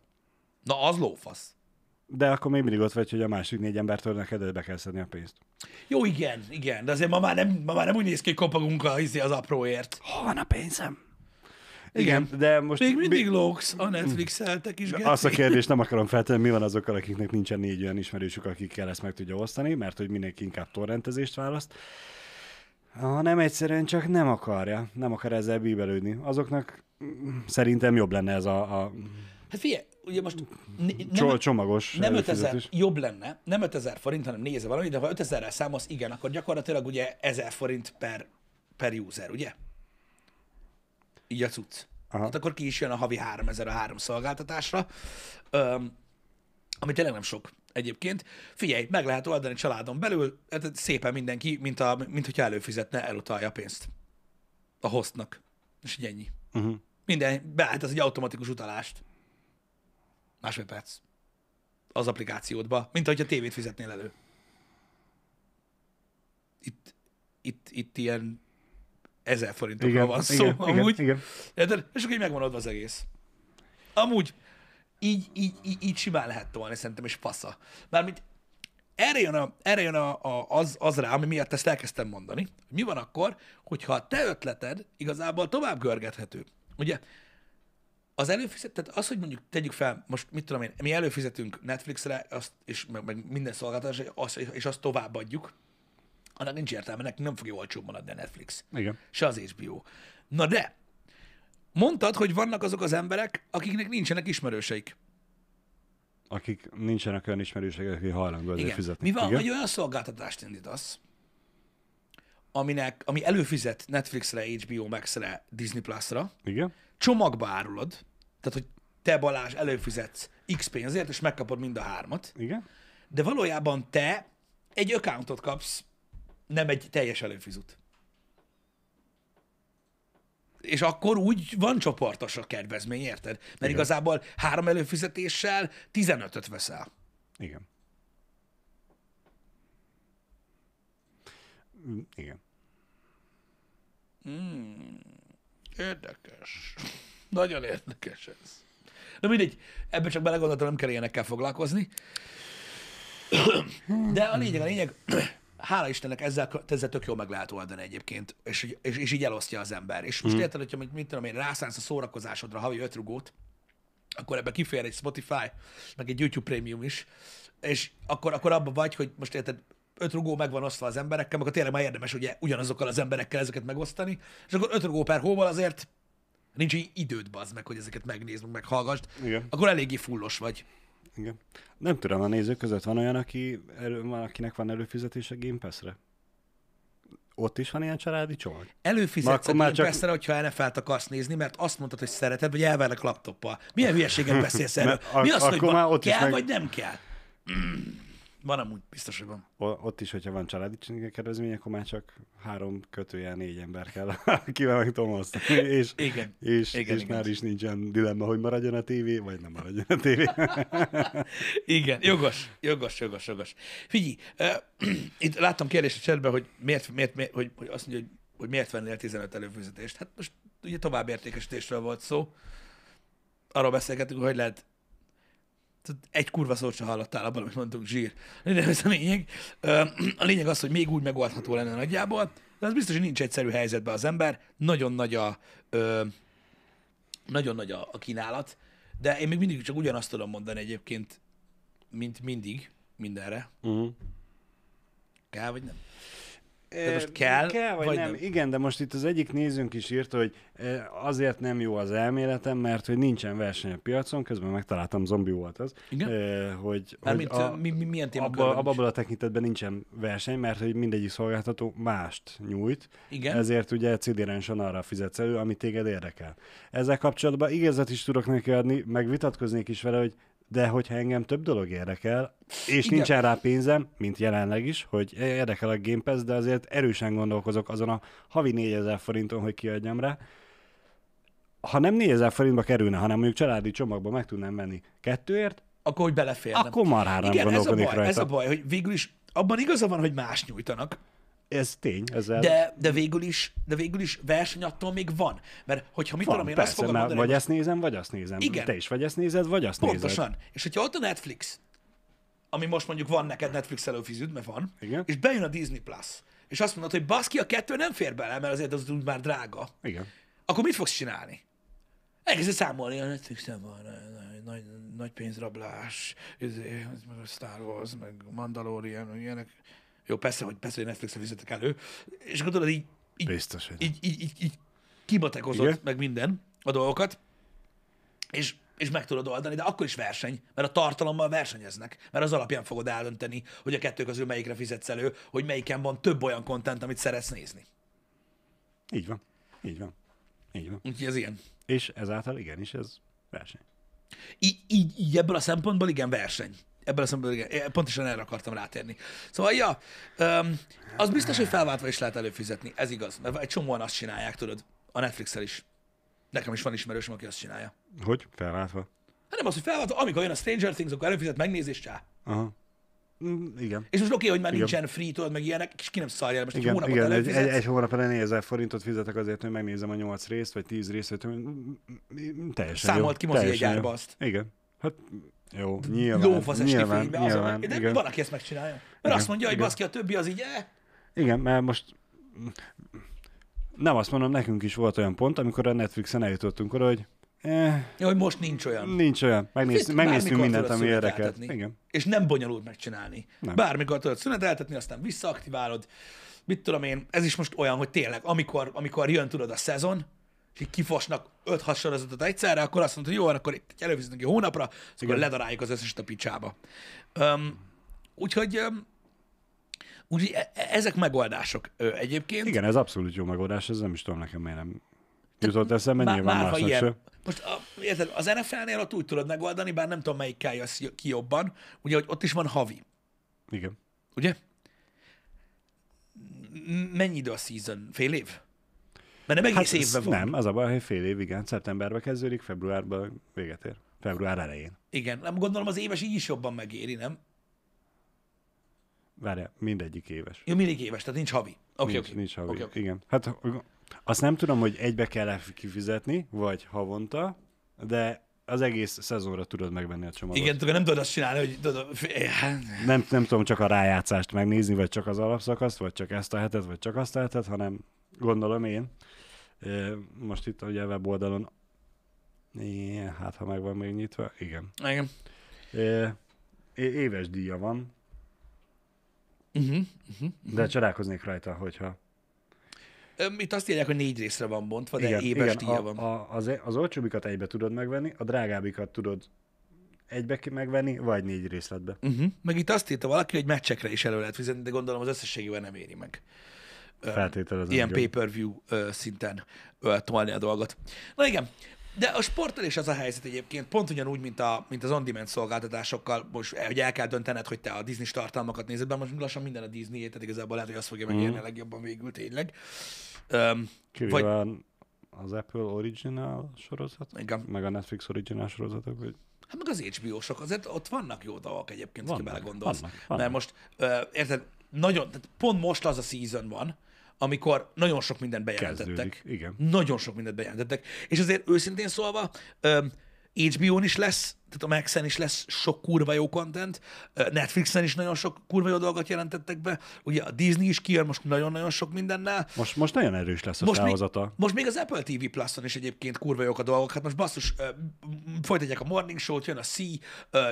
Na, az lófasz. De akkor még mindig ott vagy, hogy a másik négy embertől neked be kell szedni a pénzt. Jó, igen, igen, de azért ma már nem, ma már nem úgy néz ki, hogy kopogunk a, izé az apróért. Hol van a pénzem? Igen. De most Még mindig mi, lóksz a Netflix-eltek is, Geci. azt a kérdést nem akarom feltenni, mi van azokkal, akiknek nincsen négy olyan ismerősük, akikkel ezt meg tudja osztani, mert hogy mindenki inkább torrentezést választ. Hanem egyszerűen csak nem akarja, nem akar ezzel bíbelődni. Azoknak mm, szerintem jobb lenne ez a, a Hát figyelj, ugye most n- nem, cso- csomagos nem 5000, előfizetés. jobb lenne, nem 5000 forint, hanem nézze valami, de ha 5000-rel számolsz, igen, akkor gyakorlatilag ugye 1000 forint per, per user, ugye? Így a cucc. Aha. Hát akkor ki is jön a havi 3000 a három szolgáltatásra, öm, ami tényleg nem sok egyébként. Figyelj, meg lehet oldani családon belül, hát szépen mindenki, mint, a, mint hogyha előfizetne, elutalja a pénzt a hostnak. És így ennyi. Uh-huh. Minden, beállít az egy automatikus utalást. Másfél perc. Az applikációdba, mint ahogy a tévét fizetnél elő. Itt, itt, itt ilyen ezer forintokról Igen, van szó, igen, igen, amúgy. igen. Érted? És akkor így megvan adva az egész. Amúgy így, így, így, így simán lehet tolni szerintem, és fasza. Mármint erre jön, a, erre jön a, a, az, az rá, ami miatt ezt elkezdtem mondani. Mi van akkor, hogyha a te ötleted igazából tovább görgethető. Ugye az előfizet, tehát az, hogy mondjuk tegyük fel, most mit tudom én, mi előfizetünk Netflixre, azt, és meg, meg minden szolgáltatásra, és azt továbbadjuk, annak nincs értelme, nekünk nem fogja olcsóbb maradni a Netflix Igen. se az HBO. Na de, mondtad, hogy vannak azok az emberek, akiknek nincsenek ismerőseik. Akik nincsenek olyan ismerősek, akik hajlandó Igen. fizetni. Mi van, Igen? hogy olyan szolgáltatást indítasz, aminek, ami előfizet Netflixre, HBO Max-re, Disney Plus-ra, Igen? csomagba árulod, tehát, hogy te Balázs előfizetsz X pénzért, és megkapod mind a hármat, Igen? de valójában te egy accountot kapsz, nem egy teljes előfizut. És akkor úgy van csoportos a kedvezmény, érted? Mert Igen. igazából három előfizetéssel 15-öt veszel. Igen. Mm, Igen. Érdekes. Nagyon érdekes ez. Na mindegy, ebben csak belegondoltam, nem kell ilyenekkel foglalkozni. De a lényeg, a lényeg, hála Istennek ezzel, ezzel tök jól meg lehet oldani egyébként, és, és, és így elosztja az ember. És most mm. érted, hogyha mit, mit tudom én, rászánsz a szórakozásodra havi öt rugót, akkor ebbe kifér egy Spotify, meg egy YouTube Premium is, és akkor, akkor abban vagy, hogy most érted, öt rugó meg van osztva az emberekkel, akkor tényleg már érdemes ugye ugyanazokkal az emberekkel ezeket megosztani, és akkor öt rugó per hóval azért nincs így időd bazd meg, hogy ezeket megnézd, meg meghallgassd, Igen. akkor eléggé fullos vagy. Igen. Nem tudom, a nézők között van olyan, aki, elő, akinek van előfizetése Game Pass-re? Ott is van ilyen családi csomag? Előfizetsz a Game csak- Pass-re, hogyha NFL-t akarsz nézni, mert azt mondtad, hogy szereted, vagy elverlek laptoppal. Milyen hülyeséget beszélsz erről? Mi az, hogy már ott is kell, meg- vagy nem kell? Van amúgy, biztos, hogy van. O- Ott is, hogyha van családi kedvezmény, akkor már csak három kötőjel négy ember kell, <laughs> akivel meg tudom osztani. És, Igen. és, Igen, és igen. már is nincsen dilemma, hogy maradjon a tévé, vagy nem maradjon a tévé. <laughs> Igen, jogos, jogos, jogos, jogos. Figyelj, uh, <clears throat> itt láttam kérdést a chatben, hogy miért, miért, miért hogy, hogy azt mondja, hogy, hogy miért vennél 15 előfizetést. Hát most ugye tovább értékesítésről volt szó. Arról beszélgetünk, hogy lehet egy kurva szót sem hallottál abban, amit mondtunk, zsír. De ez a lényeg. A lényeg az, hogy még úgy megoldható lenne nagyjából, de az biztos, hogy nincs egyszerű helyzetben az ember. Nagyon nagy a, ö, nagyon nagy a, a kínálat, de én még mindig csak ugyanazt tudom mondani egyébként, mint mindig, mindenre. uh-huh. Kell, vagy nem? Tehát most kell, kell vagy, vagy nem? nem? Igen, de most itt az egyik nézőnk is írta, hogy azért nem jó az elméletem, mert hogy nincsen verseny a piacon, közben megtaláltam, zombi volt az, Igen? hogy, hogy Mármint a, mi, mi, milyen abba, abban a tekintetben nincsen verseny, mert hogy mindegyik szolgáltató mást nyújt, Igen. ezért ugye cidirensen arra fizetsz elő, ami téged érdekel. Ezzel kapcsolatban igazat is tudok neki adni, meg vitatkoznék is vele, hogy de hogyha engem több dolog érdekel, és Igen. Nincsen rá pénzem, mint jelenleg is, hogy érdekel a Game Pass, de azért erősen gondolkozok azon a havi 4000 forinton, hogy kiadjam rá. Ha nem 4000 forintba kerülne, hanem mondjuk családi csomagban meg tudnám venni kettőért, Akkor hogy beleférne. akkor marhára nem Igen, ez a, baj, rajta. ez a baj, hogy végül is abban igaza van, hogy más nyújtanak, Ez tény, ezzel de, de, végül is, de végül is verseny attól még van. Mert hogyha mit van, tudom én, azt persze, fogod mert mondani, vagy ezt nézem, vagy azt nézem. Igen. Te is vagy ezt nézed, vagy azt nézed. pontosan. És hogyha ott a Netflix, ami most mondjuk van neked Netflix előfizetőd, mert van, Igen. és bejön a Disney Plus, és azt mondod, hogy baszki, a kettő nem fér bele, mert azért az úgy már drága, Igen. akkor mit fogsz csinálni? Elkezded számolni, a Netflixen van nagy, nagy, nagy pénzrablás, izé, ez meg a Star Wars, meg Mandalorian, meg ilyenek. Jó, persze, hogy persze, hogy Netflixre fizetek elő. És akkor tudod, így, így, Biztos, hogy így, így, így, így kibatekozott Igen. meg minden a dolgokat, és, és meg tudod oldani, de akkor is verseny, mert a tartalommal versenyeznek, mert az alapján fogod eldönteni, hogy a kettő közül melyikre fizetsz elő, hogy melyiken van több olyan kontent, amit szeretsz nézni. Így van. Így van. Így van. Úgyhogy ez ilyen. És ezáltal igenis ez verseny. Így, így, így ebből a szempontból igen verseny. Ebből a szempontból igen. Pontosan erre akartam rátérni. Szóval, ja, um, az biztos, hogy felváltva is lehet előfizetni. Ez igaz. Mert egy csomóan azt csinálják, tudod. A Netflix-el is. Nekem is van ismerősöm, aki azt csinálja. Hogy? Felváltva? Hát nem az, hogy felváltva, amikor jön a Stranger Things, akkor előfizet, megnézés, csá. Aha. Mm, igen. És most oké, hogy már Igen. nincsen free, tudod, meg ilyenek, és ki nem szarja, most egy Igen, hónapot igen egy, előfizetsz. egy, egy hónap elején 4000 forintot fizetek azért, hogy megnézem a 8 részt, vagy 10 részt, mm, teljesen Számolt jó. ki mozi jegyárba azt. Igen. Hát jó, nyilván. Lófasz esti nyilván, fénybe, nyilván, azon, de igen. van, aki ezt megcsinálja. Mert Igen, azt mondja, hogy baszki, a többi az így, eh, Igen, mert most nem azt mondom, nekünk is volt olyan pont, amikor a Netflixen eljutottunk oda, hogy eh, Ja, hogy most nincs olyan. nincs olyan. Megnéz, megnéztünk mindent, ami szüneteltetni. Igen. És nem bonyolult megcsinálni. Nem. Bármikor tudod szüneteltetni, aztán visszaaktiválod. Mit tudom én, ez is most olyan, hogy tényleg, amikor, amikor jön tudod a szezon, és így kifosnak 5-6 sorozatot egyszerre, akkor azt mondod, hogy jó, akkor itt előfizetünk egy hónapra, akkor Igen. ledaráljuk az összeset a picsába. Um, úgyhogy, um, úgyhogy e- e- ezek megoldások ö, egyébként. Igen, ez abszolút jó megoldás, ez nem is tudom nekem miért nem jutott eszembe, Má- nyilván már másnak ilyen, se. most a, érted, az NFL-nél ott úgy tudod megoldani, bár nem tudom melyikkel jössz ki jobban, ugye, hogy ott is van havi. Igen. Ugye? Mennyi idő a season? Fél év? Mert nem egész Hát évben van. Nem, az a baj, hogy fél év, igen, szeptemberben kezdődik, februárban véget ér. Február elején. Igen, nem gondolom az éves így is jobban megéri, nem? Várjál, mindegyik éves. Jó, mindig éves, tehát nincs havi. Oké, nincs, oké. nincs havi. Oké, oké. Igen. Hát azt nem tudom, hogy egybe kell kifizetni, vagy havonta, de az egész szezonra tudod megvenni a csomagot. Igen, tudod, nem tudod azt csinálni, hogy tudod, Nem, nem tudom csak a rájátszást megnézni, vagy csak az alapszakaszt, vagy csak ezt a hetet, vagy csak azt a hetet, hanem gondolom én. Most itt ugye a weboldalon, igen, hát ha meg van még nyitva, igen. igen. É- Éves díja van, Uh-huh. de csodálkoznék rajta, hogyha... Itt azt írják, hogy négy részre van bontva, de igen, éves igen, díja a, van. A, az, az olcsóbbikat egybe tudod megvenni, a drágábbikat tudod egybe megvenni, vagy négy részletbe. Uh-huh. Meg itt azt írta valaki, hogy meccsekre is elő lehet fizetni, de gondolom az összességében nem éri meg. Feltételezem. Ilyen pay-per-view szinten tolni a dolgot. Na igen, de a sporttal is az a helyzet egyébként, pont ugyanúgy, mint, a, mint az on-demand szolgáltatásokkal, most, hogy el kell döntened, hogy te a Disney tartalmakat nézed be, most lassan minden a Disney, tehát igazából lehet, hogy azt fogja megérni a legjobban végül tényleg. Um, Kivéve vagy, vagy... az Apple Original sorozat, igen. meg a Netflix Original sorozatok, hogy Hát meg az HBO-sok, azért ott vannak jó dolgok egyébként, ha Vannak, belegondolsz. vannak, vannak. Mert most, ö, érted, nagyon, tehát pont most az a season van, amikor nagyon sok mindent bejelentettek. kezdődik. Igen. Nagyon sok mindent bejelentettek. És azért őszintén szólva, HBO-n is lesz tehát a Maxen is lesz sok kurva jó content, Netflixen is nagyon sok kurva jó dolgot jelentettek be, ugye a Disney is kijön most nagyon-nagyon sok mindennel, Most, most nagyon erős lesz a most még, felhozata. most még az Apple TV Plus-on is egyébként kurva jók a dolgok. Hát most basszus, folytatják a Morning Show-t, jön a C,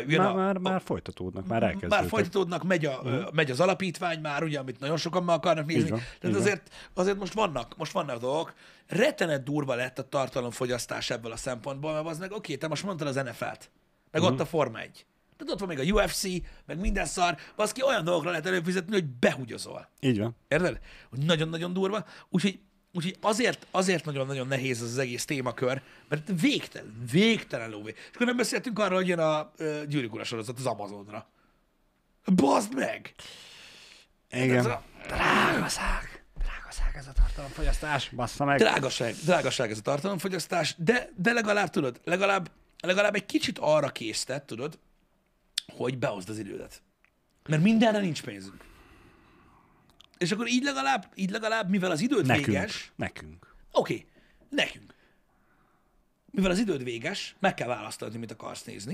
jön Már, a, már, már folytatódnak, már elkezdődtek. már folytatódnak, megy, a, uh megy az alapítvány már, ugye, amit nagyon sokan meg akarnak nézni. van, Tehát azért, azért most vannak, most vannak dolgok. Rettenet durva lett a tartalomfogyasztás ebből a szempontból, mert az meg, oké, te most mondtad az NFL-t, meg Mhm. ott a Forma 1. Tehát ott van még a UFC, meg minden szar, baszki olyan dolgokra lehet előfizetni, hogy behugyozol. Így van. Érted? Hogy nagyon-nagyon durva. Úgyhogy, úgyhogy azért, azért nagyon-nagyon nehéz az, az egész témakör, mert végtelen, végtelen lóvé. És akkor nem beszéltünk arról, hogy jön a uh, Gyűrűk Ura sorozat az Amazonra. Bazd meg! Ez Igen. Drágaság. Drágaság ez a tartalomfogyasztás. Bassza meg. drágaság, drágaság ez a tartalomfogyasztás, de, de legalább tudod, legalább, legalább egy kicsit arra késztet, tudod, hogy behozd az idődet. Mert mindenre nincs pénzünk. És akkor így legalább, így legalább, mivel az időd Nekünk. véges, Nekünk. Oké, okay, nekünk. Mivel az időd véges, meg kell választani, mit akarsz nézni.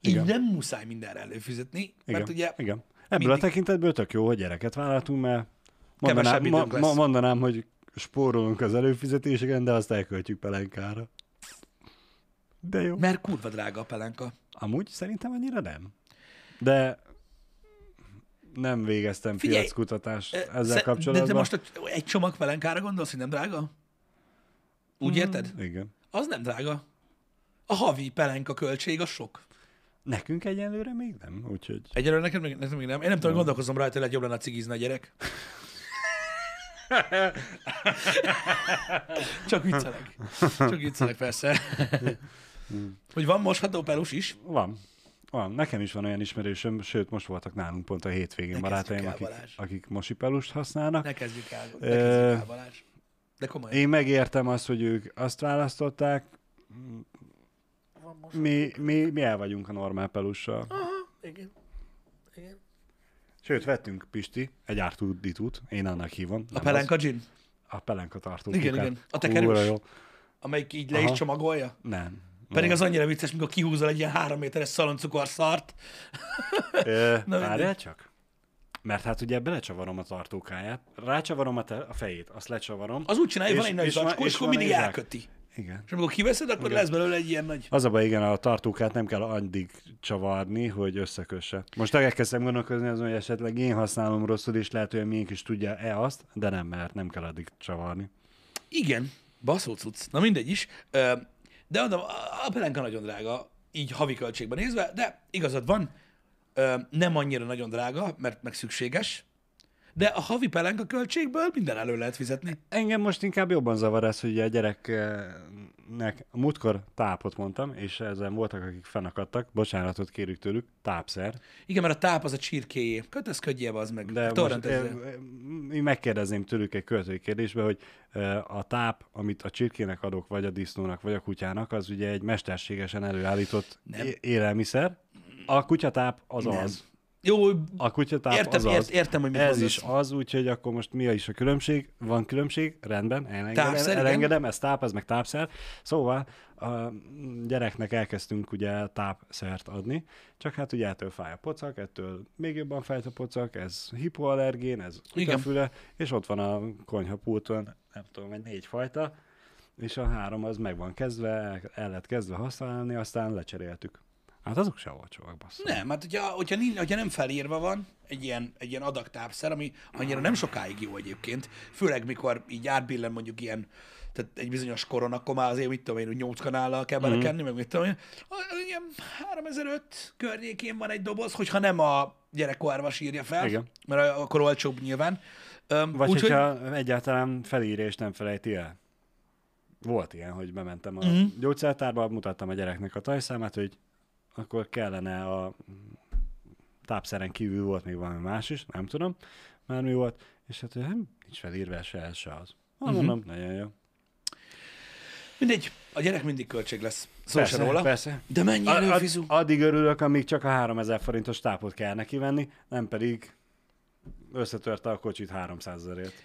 Így Igen. nem muszáj mindenre előfizetni, Igen. mert ugye Igen. Ebből mindig- a tekintetből tök jó, hogy gyereket vállaltunk, mert mondanám, időnk lesz. mondanám, hogy spórolunk az előfizetéseken, de azt elköltjük pelenkára. De jó. mert kurva drága a pelenka. Amúgy szerintem annyira nem. De nem végeztem Figyelj, piackutatást ezzel sze- kapcsolatban. De, de most egy csomag pelenkára gondolsz, hogy nem drága? Úgy érted? Igen. Az nem drága. A havi pelenka költség az sok. Nekünk egyenlőre még nem, úgyhogy... Egyelőre neked még, neked még nem. Én nem tudom, gondolkozom rajta, hogy lehet jobb lenne cigizni a gyerek. <laughs> Csak viccelek. Csak viccelek, persze. Hogy van mosható pelus is. Van. Van. Nekem is van olyan ismerősöm, sőt, most voltak nálunk pont a hétvégén Ne barátaim, akik, akik mosipelust használnak. Ne kezdjük el, ne kezdjük el, Balázs. De komolyan. Én megértem azt, hogy ők azt választották, mi, mi, mi el vagyunk a normál pelussal. Aha, igen. igen. Sőt, vettünk Pisti, egy ártuditút, én annak hívom. A pelenka gin, a pelenka tartó. Igen, kukát. igen. A tekerős? jó. amelyik így le Aha. is csomagolja. Nem. Pedig az annyira vicces, mikor kihúzol egy ilyen három méteres szaloncukor szart. <laughs> Ö, Várjál csak. Mert hát ugye belecsavarom a tartókáját, rácsavarom a, te, a fejét, azt lecsavarom. Az úgy csinálja, hogy És- van egy nagy zacskó, és és akkor mindig zsák. elköti. Igen. És amikor kiveszed, akkor lesz belőle egy ilyen nagy... Az a baj, igen, a tartókát nem kell addig csavarni, hogy összekösse. Most elkezdtem gondolkozni azon, hogy esetleg én használom rosszul, és lehet, hogy miénk is tudja-e azt, de nem, mert nem kell addig csavarni. Igen, baszó cucc. Na mindegy is. De mondom, a- pelenka nagyon drága, így havi költségben nézve, de igazad van, nem annyira nagyon drága, mert meg szükséges, de a havi pelenka költségből minden elő lehet fizetni. Engem most inkább jobban zavar ez, hogy a gyereknek múltkor tápot mondtam, és ezen voltak, akik fennakadtak, bocsánatot kérjük tőlük, tápszer. Igen, mert a táp az a csirkéjé. Kötözködjél az meg. De most Torrentezzél. eh, én megkérdezném tőlük egy költői kérdésbe, hogy eh, a táp, amit a csirkének adok, vagy a disznónak, vagy a kutyának, az ugye egy mesterségesen előállított Nem. élelmiszer. A kutyatáp az Nem. az. Jó, A kutyatáp értem, az az. ért, értem, hogy mit Ez mondasz. is az, úgyhogy akkor most mi is a különbség? Van különbség, rendben, elengedem, Tápszer, elengedem ez táp, ez meg tápszer. Szóval a gyereknek elkezdtünk ugye tápszert adni, csak hát ugye ettől fáj a pocak, ettől még jobban fájt a pocak, ez hipoallergén, ez kutyafüle, és ott van a konyhapulton, nem tudom, egy négy fajta, és a három az meg van kezdve, el lett kezdve használni, aztán lecseréltük. Hát azok se olcsóak, basszus. Nem, hát hogyha, hogyha, nincs, hogyha nem felírva van egy ilyen, egy ilyen adagtápszer, ami annyira nem sokáig jó egyébként, főleg mikor így átbillen mondjuk ilyen, tehát egy bizonyos koron, akkor már azért mit tudom én, hogy nyolc kanállal kell belekenni, meg mit tudom én. Ilyen 3005 környékén van egy doboz, hogyha nem a gyerekkoárvas írja fel, Igen. mert akkor olcsóbb nyilván. Öm, Vagy úgyhogy- hogyha egyáltalán felírja és nem felejti el. Volt ilyen, hogy bementem a Mhm. uh-huh. gyógyszertárba, mutattam a gyereknek a tajszámát, hogy akkor kellene a tápszeren kívül volt még valami más is, nem tudom, már mi volt, és hát nem, nincs felírva se ez se az. Ah, mondom, nagyon jó. Mindegy, a gyerek mindig költség lesz. Szó Persze, róla. persze. De mennyi előfizu? ad, addig örülök, amíg csak a 3000 forintos tápot kell neki venni, nem pedig összetörte a kocsit 300 ezerért.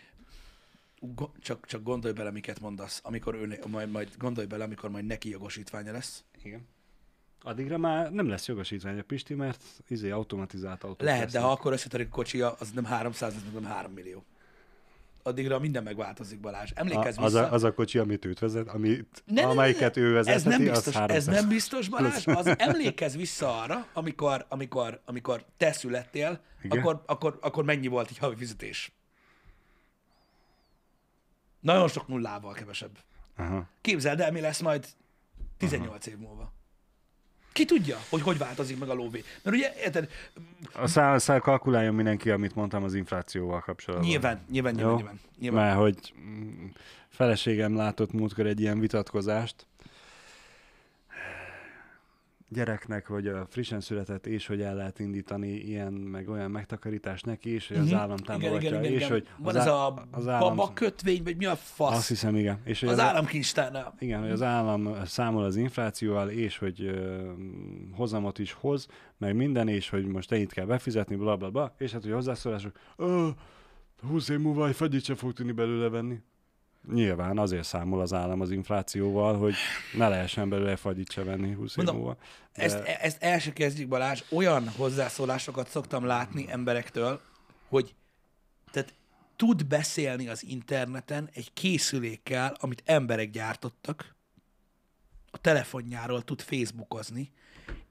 Go- csak, csak gondolj bele, miket mondasz, amikor ő, majd, majd gondolj bele, amikor majd neki jogosítványa lesz. Igen. Addigra már nem lesz jogosítvány a Pisti, mert izé automatizált autó. Lehet, de ha akkor összetörik a kocsia, az nem 300, az nem 3 millió. Addigra minden megváltozik, Balázs. Emlékezz a, az, vissza. a, az a kocsi, amit őt vezet, amit, Ne, ne, ne, ne. amelyiket ő ez vezetheti, nem az biztos, 300. Ez nem biztos, Balázs. Az emlékezz vissza arra, amikor, amikor, amikor te születtél, Igen. akkor, akkor, akkor mennyi volt egy havi fizetés? Nagyon sok nullával kevesebb. Aha. Képzeld el, mi lesz majd 18 év múlva. Ki tudja, hogy hogy változik meg a lóvé. Mert ugye, érted, A szál, szál kalkuláljon mindenki, amit mondtam az inflációval kapcsolatban. nyilván, nyilván, nyilván, Jó. nyilván, nyilván. Mert hogy mm, feleségem látott múltkor egy ilyen vitatkozást, gyereknek, vagy a frissen született, és hogy el lehet indítani ilyen, meg olyan megtakarítást neki, és hogy az Mhm. állam támogatja, igen, igen, és igen. hogy Van az, ez á- a az állam, baba kötvény, vagy mi a fasz? azt hiszem, igen. És hogy az az, államkincstárnál. igen, hogy az állam számol az inflációval, és hogy ö, hozamot is hoz, meg minden, és hogy most ennyit kell befizetni, bla bla bla, és hát, hogy hozzászólások, "Ö, 20 év múlva egy fagyit sem fog tudni belőle venni. Nyilván azért számol az állam az inflációval, hogy ne lehessen belőle fagyit se venni 20 év Mondom, múlva. De- Ezt, ezt el se kezdjük, Balázs. Olyan hozzászólásokat szoktam látni emberektől, hogy tehát tud beszélni az interneten egy készülékkel, amit emberek gyártottak, a telefonjáról tud facebookozni,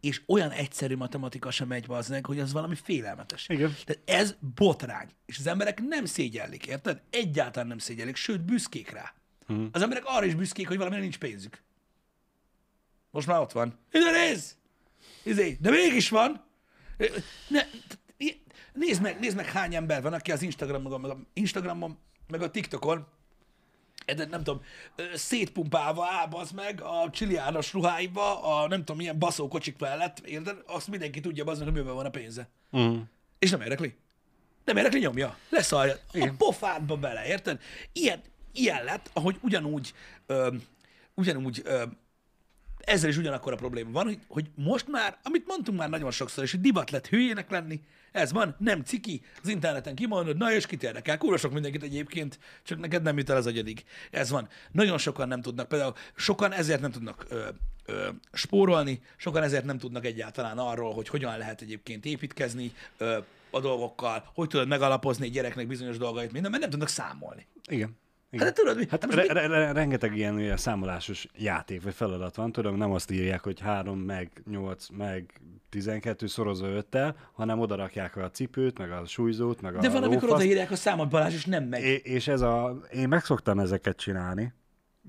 és olyan egyszerű matematika sem megy bazdnek, hogy az valami félelmetes. Igen. Tehát ez botrány. És az emberek nem szégyellik, érted? Egyáltalán nem szégyellik, sőt büszkék rá. Mhm. Az emberek arra is büszkék, hogy valamire nincs pénzük. Most már ott van. Ide nézz! Izé, de mégis van. Ne, nézd meg, nézd meg, hány ember van, aki az Instagramon, meg a Instagramon, meg a TikTokon, de nem tudom, szétpumpálva áll az meg a csiliános ruháiba, a nem tudom milyen baszó kocsik mellett, érted? Azt mindenki tudja, az meg, hogy van a pénze. Mm. És nem érdekli. Nem érdekli, nyomja. Leszarja. A pofádba bele, érted? Ilyen, ilyen lett, ahogy ugyanúgy, ö, ugyanúgy ö, ezzel is ugyanakkor a probléma van, hogy, hogy most már, amit mondtunk már nagyon sokszor, és hogy divat lett hülyének lenni, ez van, nem ciki, az interneten kimondod, na és kit érdekel, kurva sok mindenkit egyébként, csak neked nem jut el az agyadig. Ez van. Nagyon sokan nem tudnak, például sokan ezért nem tudnak ö, ö, spórolni, sokan ezért nem tudnak egyáltalán arról, hogy hogyan lehet egyébként építkezni ö, a dolgokkal, hogy tudod megalapozni egy gyereknek bizonyos dolgait, minden, mert nem tudnak számolni. Igen. Hát de tudod, mi? Hát re- re- re- rengeteg ilyen, ilyen számolásos játék vagy feladat van, tudom, nem azt írják, hogy 3 meg 8 meg 12 szorozó 5 hanem oda rakják a cipőt, meg a súlyzót, meg De a van, amikor lófaszt. odaírják a számot, Balázs, és nem megy. É- és ez a, én meg szoktam ezeket csinálni,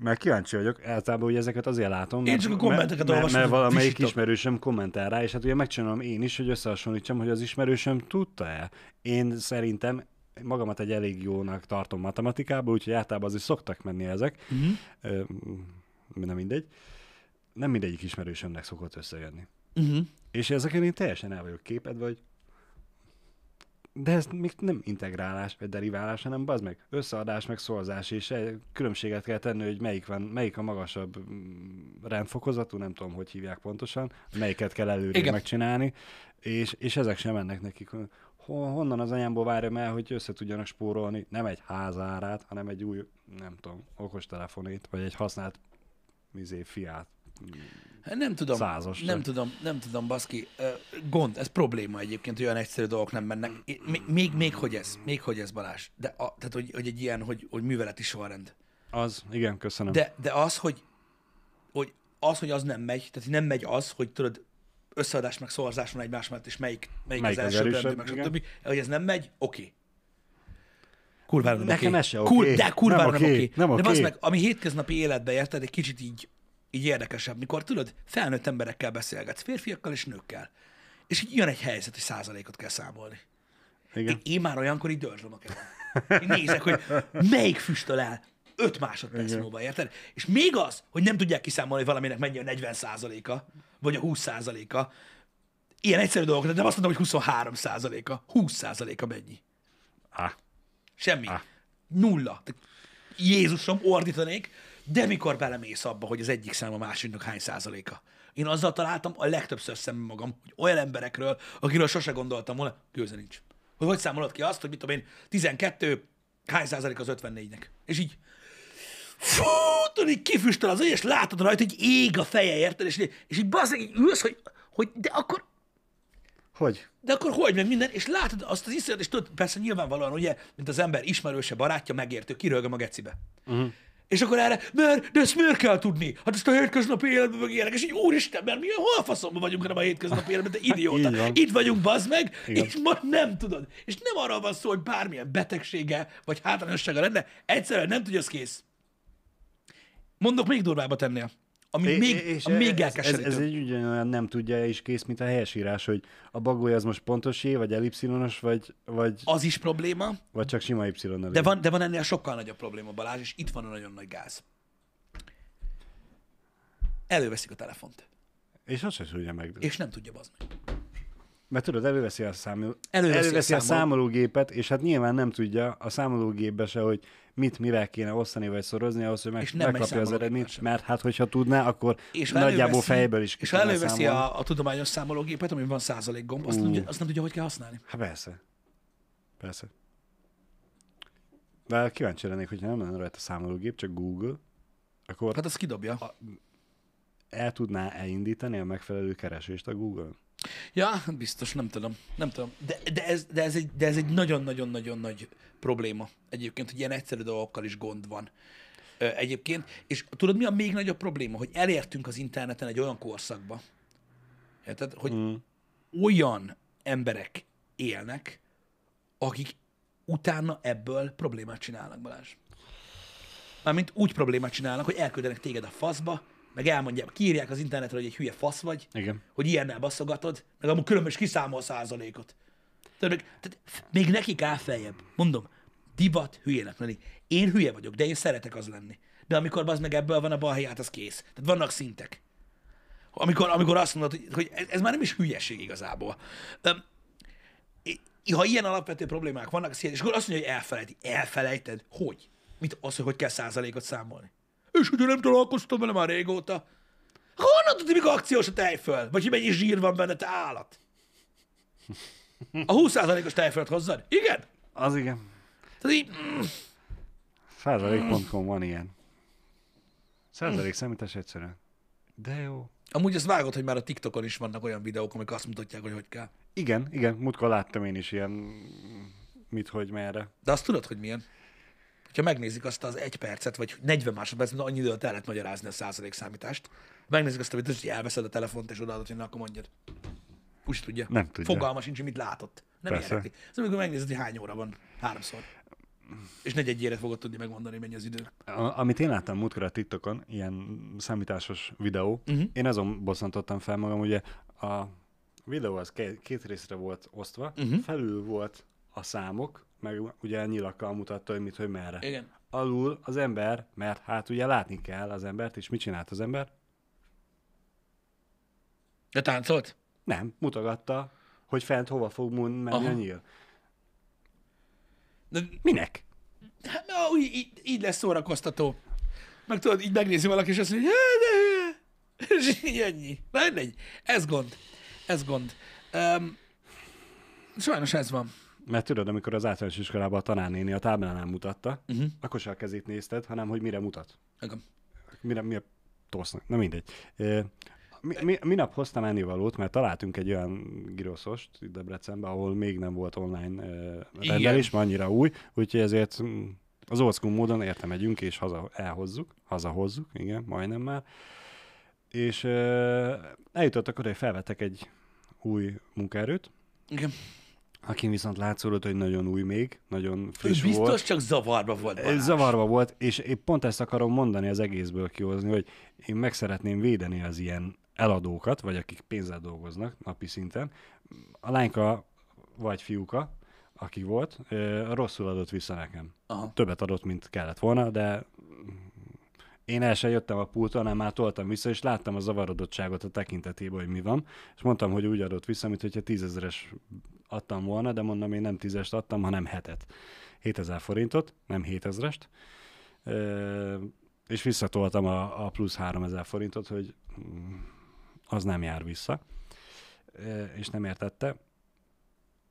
mert kíváncsi vagyok, általában hogy ezeket azért látom. Én csak a kommenteket mert, mert, mert valamelyik visítok. ismerősöm kommentál rá, és hát ugye megcsinálom én is, hogy összehasonlítsam, hogy az ismerősöm tudta-e. Én szerintem magamat egy elég jónak tartom matematikában, úgyhogy általában azért szoktak menni ezek. Uh-huh. Nem mindegy. Nem mindegyik ismerősömnek szokott összejönni. Uh-huh. És ezeken én teljesen el vagyok képedve, hogy de ez még nem integrálás, vagy deriválás, hanem bazd meg, összeadás, meg szorzás, és különbséget kell tenni, hogy melyik, van, melyik a magasabb rendfokozatú, nem tudom, hogy hívják pontosan, melyiket kell előre megcsinálni, és, és ezek sem mennek nekik. Hon- Honnan az anyámból várja el, hogy össze tudjanak spórolni nem egy házárát, hanem egy új, nem tudom, okostelefonét, vagy egy használt izé, fiát. Nem tudom, Százas nem tudom, nem tudom, baszki. Gond, ez probléma egyébként, hogy olyan egyszerű dolgok nem mennek. Még, még, még hogy ez, még hogy ez Balázs. De a, tehát, hogy, hogy egy ilyen, hogy, hogy műveleti sorrend. Az, igen, köszönöm. De, de az, hogy, hogy az, hogy az nem megy, tehát nem megy az, hogy tudod, összeadás meg szorzás van egymás mellett, és melyik, melyik, Melyik az az első rendű, meg stb. Hogy ez nem megy, oké. Kurvára nem Nekem oké. ez se Kur, oké. De kurvára Nem nem, oké. Nem De oké. bazd meg, ami hétköznapi életben érted, egy kicsit így, így érdekesebb, mikor tudod, felnőtt emberekkel beszélgetsz, férfiakkal és nőkkel. És így jön egy helyzet, hogy százalékot kell számolni. igen. Én, én már olyankor így dörzsöm a kezem. Én nézek, hogy melyik füstöl el 5 másodperc múlva, érted? És még az, hogy nem tudják kiszámolni, hogy valaminek mennyi a 40 a vagy a 20% a ilyen egyszerű dolgok, de nem azt mondom, hogy 23% a 20% a mennyi. Ah, Semmi. Ah. Nulla. Jézusom, ordítanék, de mikor belemész abba, hogy az egyik szám a másiknak hány százaléka. Én azzal találtam a legtöbbször szemben magam, hogy olyan emberekről, akiről sose gondoltam volna, gőze nincs. Hogy hogy számolod ki azt, hogy mit tudom én, 12, hány százalék az 54-nek. És így, fú, tudod, így kifüstöl az agy, és látod rajta, hogy ég a feje, érted? És, és így bazdmeg, így ülsz, hogy, hogy de akkor, Hogy? de akkor hogy meg minden, és látod azt az iszonyat, és tudod, persze nyilvánvalóan, ugye, mint az ember ismerőse, barátja, megértő, kirögöm a gecibe. Uh-huh. És akkor erre, mert, de ezt miért kell tudni? Hát ezt a hétköznapi életben meg ilyenek, és így úristen, mert mi hol faszomban vagyunk, hanem a hétköznapi életben, de <laughs> idióta. Itt vagyunk, bazd meg, Igen. és ma nem tudod. És nem arra van szó, hogy bármilyen betegsége, vagy hátrányossága lenne, egyszerűen nem tudja, az kész. Mondok még durvábbat ennél. Ami É- még, és a még ez, ez, ez, egy ugyanolyan nem tudja is kész, mint a helyesírás, hogy a bagoly az most pontosé, vagy ellipszilonos, vagy, vagy, Az is probléma, vagy csak sima y de van, de van ennél sokkal nagyobb probléma, Balázs, és itt van a nagyon nagy gáz. Előveszik a telefont, És azt sem tudja meg. és nem tudja bazd meg. Mert tudod, előveszi a, számol... Előveszi a előveszi a, számol- számológépet, és hát nyilván nem tudja a számológépbe se, hogy mit mivel kéne osztani vagy szorozni ahhoz, hogy meg, És nem megkapja az eredményt, sem. mert hát hogyha tudná, akkor És nagyjából előveszi- fejből is És ha előveszi számolni. a, a tudományos számológépet, amin van százalék gomb, azt, nem tudja, azt nem tudja, hogy kell használni. Hát persze. Persze. De kíváncsi lennék, hogyha nem lenne rajta számológép, csak Google, akkor Hát azt kidobja. el tudná elindítani a megfelelő keresést a Google? Ja, hát biztos, nem tudom. Nem tudom. De, de, ez, de, ez egy, de ez egy nagyon-nagyon-nagyon nagy probléma egyébként, hogy ilyen egyszerű dolgokkal is gond van. Ö, egyébként, és tudod, mi a még nagyobb probléma? Hogy elértünk az interneten egy olyan korszakba, érted? Hogy mm. olyan emberek élnek, akik utána ebből problémát csinálnak, Balázs. Mármint úgy problémát csinálnak, hogy elküldenek téged a faszba, meg elmondják, kiírják az internetre, hogy egy hülye fasz vagy, Igen. hogy ilyennel basszogatod, meg amúgy különben is kiszámol százalékot. Tehát, tehát még nekik áll feljebb. Mondom, divat hülyének lenni. Én hülye vagyok, de én szeretek az lenni. De amikor az meg ebből van a balhely, hát az kész. Tehát vannak szintek. Amikor, amikor azt mondod, hogy, hogy ez, ez már nem is hülyeség igazából. I- ha ilyen alapvető problémák vannak, és akkor azt mondja, hogy elfelejti. Elfelejted? Hogy? Mit az, hogy hogy kell százalékot számolni? És hogy nem találkoztam vele már régóta. Honnan tudod, mikor akciós a tejföl? Vagy hogy mennyi zsír van benne, te állat? A 20%-os tejfölt hozzad? Igen? Az igen. Tehát így, mm, Százalék.com van ilyen. Százalék számítás egyszerűen. De jó. amúgy azt vágod, hogy már a TikTokon is vannak olyan videók, amik azt mutatják, hogy hogy kell. Igen, igen, múltkor láttam én is ilyen mit, hogy merre. De azt tudod, hogy milyen? Ha megnézik azt az egy percet, vagy 40 másodpercet, annyi időt el lehet magyarázni a százalék számítást. Megnézik azt a videót, hogy elveszed a telefont, és odaadod, hogy na, akkor mondjad. Úgy tudja. Nem tudja. Fogalma sincs, mit látott. Nem Persze. érdekli. Szóval amikor megnézed, hogy hány óra van, háromszor. És negyedjére fogod tudni megmondani, mennyi az idő. A, amit én láttam múltkor a TikTokon, ilyen számításos videó, uh-huh. én azon bosszantottam fel magam, ugye a videó az két, két részre volt osztva, uh-huh. felül volt a számok, meg ugye nyilakkal mutatta, hogy mit, hogy merre. Igen. Alul az ember, mert hát ugye látni kell az embert, és mit csinált az ember? De táncolt? Nem, mutogatta, hogy fent hova fog menni Aha. a nyíl. De, Minek? hát, na, úgy, így, így lesz szórakoztató. Meg tudod, így megnézi valaki, és azt mondja, "Hé, de hülye." <laughs> És így ennyi. Na, mindegy. Ez gond. Ez gond. Um, sajnos ez van. Mert tudod, amikor az általános iskolában a tanárnéni a táblánál mutatta, uh-huh. akkor se a kezét nézted, hanem hogy mire mutat. Igen. Mire, mi a tosznak? Na mindegy. Mi, mi, minap hoztam ennivalót, mert találtunk egy olyan giroszost itt Debrecenben, ahol még nem volt online rendelés, ma annyira új, úgyhogy ezért mm, az old school módon érte megyünk, és haza elhozzuk, hazahozzuk, igen, majdnem már. És ö, eljutottak oda, hogy felvettek egy új munkaerőt, Igen. Akin viszont látszódott, hogy nagyon új még, nagyon friss biztos volt. csak zavarba volt. Balázs. Zavarba volt, és én pont ezt akarom mondani az egészből kihozni, hogy én meg szeretném védeni az ilyen eladókat, vagy akik pénzzel dolgoznak napi szinten. A lányka, vagy fiúka, aki volt, rosszul adott vissza nekem. Aha. Többet adott, mint kellett volna, de én el sem jöttem a pulton, hanem már toltam vissza, és láttam a zavarodottságot a tekintetében, hogy mi van, és mondtam, hogy úgy adott vissza, mint hogyha tízezeres adtam volna, de mondom, én nem tízest adtam, hanem hetet. 7000 forintot, nem 7000-est, Ö, és visszatoltam a, a plusz 3000 forintot, hogy mm, az nem jár vissza, és nem értette.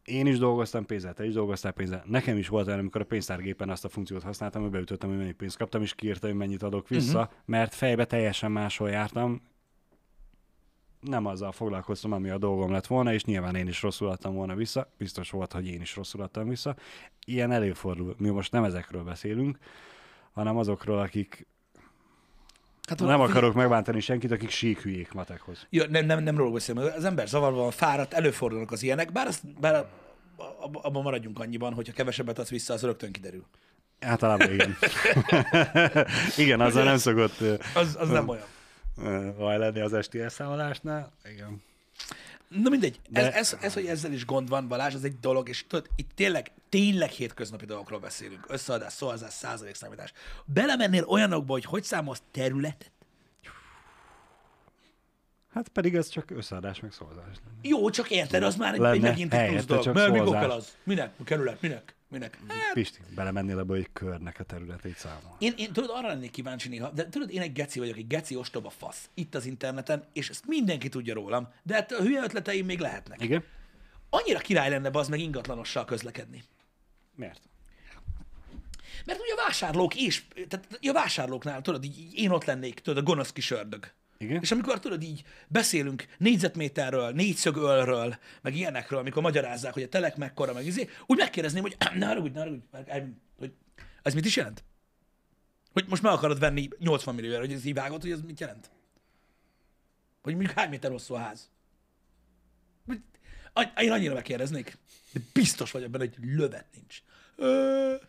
én is dolgoztam pénzzel, te is dolgoztál pénzzel. Nekem is volt olyan, amikor a pénztárgépen azt a funkciót használtam, hogy beütöttem, hogy mennyi pénzt kaptam, és kiírta, hogy mennyit adok vissza, uh-huh. mert fejbe teljesen máshol jártam. Nem azzal foglalkoztam, ami a dolgom lett volna, és nyilván én is rosszul adtam volna vissza. Biztos volt, hogy én is rosszul adtam vissza. Ilyen előfordul. Mi most nem ezekről beszélünk, hanem azokról, akik Hát, nem akarok megbántani senkit, akik síkhülyék matekhoz. Ja, nem, nem, nem róla beszélünk. Az ember zavarban van, fáradt, előfordulnak az ilyenek, bár, azt, bár abban maradjunk annyiban, hogyha kevesebbet adsz vissza, az rögtön kiderül. Általában igen. <laughs> igen, azzal nem szokott... Az, az nem olyan. Vaj lenni az esti elszámolásnál. Igen. Na mindegy, De... ez, ez, ez, hogy ezzel is gond van, Balázs, az egy dolog, és tudod, itt tényleg, tényleg hétköznapi dolgokról beszélünk. Összeadás, szóhazás, százalék számítás. Belemennél olyanokba, hogy hogy számolsz területet? Hát pedig ez csak összeadás, meg szavazás. Jó, csak érted, az már egy, egy megint egy plusz dolog. Mert mikor kell az? Minek? Kerület? Minek? Minek? Hát... Pisti, belemennél ebbe, hogy körnek a területét számol. Én, én tudod, arra lennék kíváncsi néha, de tudod, én egy geci vagyok, egy geci ostoba fasz itt az interneten, és ezt mindenki tudja rólam, de hát a hülye ötleteim még lehetnek. Igen? Annyira király lenne az meg ingatlanossal közlekedni. Miért? Mert ugye a vásárlók és, tehát a vásárlóknál, tudod, így én ott lennék, tudod, a gonosz kis ördög. Igen? És amikor tudod, így beszélünk négyzetméterről, négyszögölről, meg ilyenekről, amikor magyarázzák, hogy a telek mekkora, meg izé, úgy megkérdezném, hogy <clears throat> ne haragudj, ne haragudj, hogy ez mit is jelent? Hogy most meg akarod venni 80 millióra, hogy ez így vágod, hogy ez mit jelent? Hogy mondjuk hány méter hosszú a ház? Én annyira megkérdeznék, de biztos vagyok benne, hogy lövet nincs. <laughs>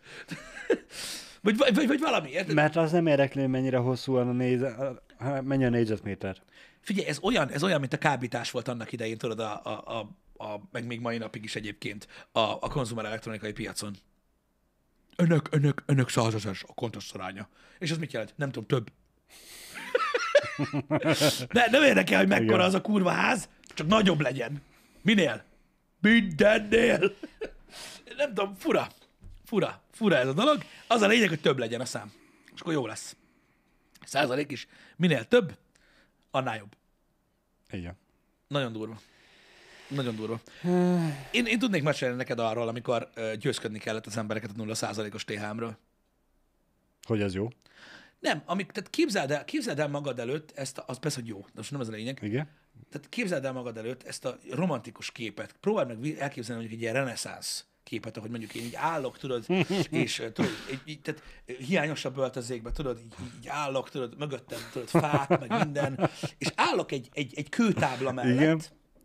Vagy, vagy, vagy valami, érted? Mert az nem érdekli, mennyire hosszú a négyzet, mennyi a négyzetméter. Figyelj, ez olyan, ez olyan, mint a kábítás volt annak idején, tudod, a, a, a, a meg még mai napig is egyébként a, a konzumer elektronikai piacon. Önök, önök, önök százazas a kontos szoránya. És ez mit jelent? Nem tudom, több. <laughs> ne, nem érdekel, hogy mekkora Igen. az a kurva ház, csak nagyobb legyen. Minél? Mindennél. nem tudom, fura. Fura. Fura ez a dolog. Az a lényeg, hogy több legyen a szám. És akkor jó lesz. Százalék is. Minél több, annál jobb. Igen. Nagyon durva. Nagyon durva. Én, én tudnék mesélni neked arról, amikor győzködni kellett az embereket a 0%-os THM-ről. Hogy ez jó? Nem, amik, tehát képzeld el, képzeld el magad előtt ezt, a, az persze, hogy jó, de most nem ez a lényeg. Igen. Tehát képzeld el magad előtt ezt a romantikus képet. Próbáld meg elképzelni mondjuk egy ilyen reneszánsz képet, ahogy mondjuk én így állok, tudod, <laughs> és tudod, így, így, tehát hiányosabb öltözékbe, tudod, így, így állok, tudod, mögöttem, tudod, fák, meg minden, és állok egy, egy, egy kőtábla mellett, Igen.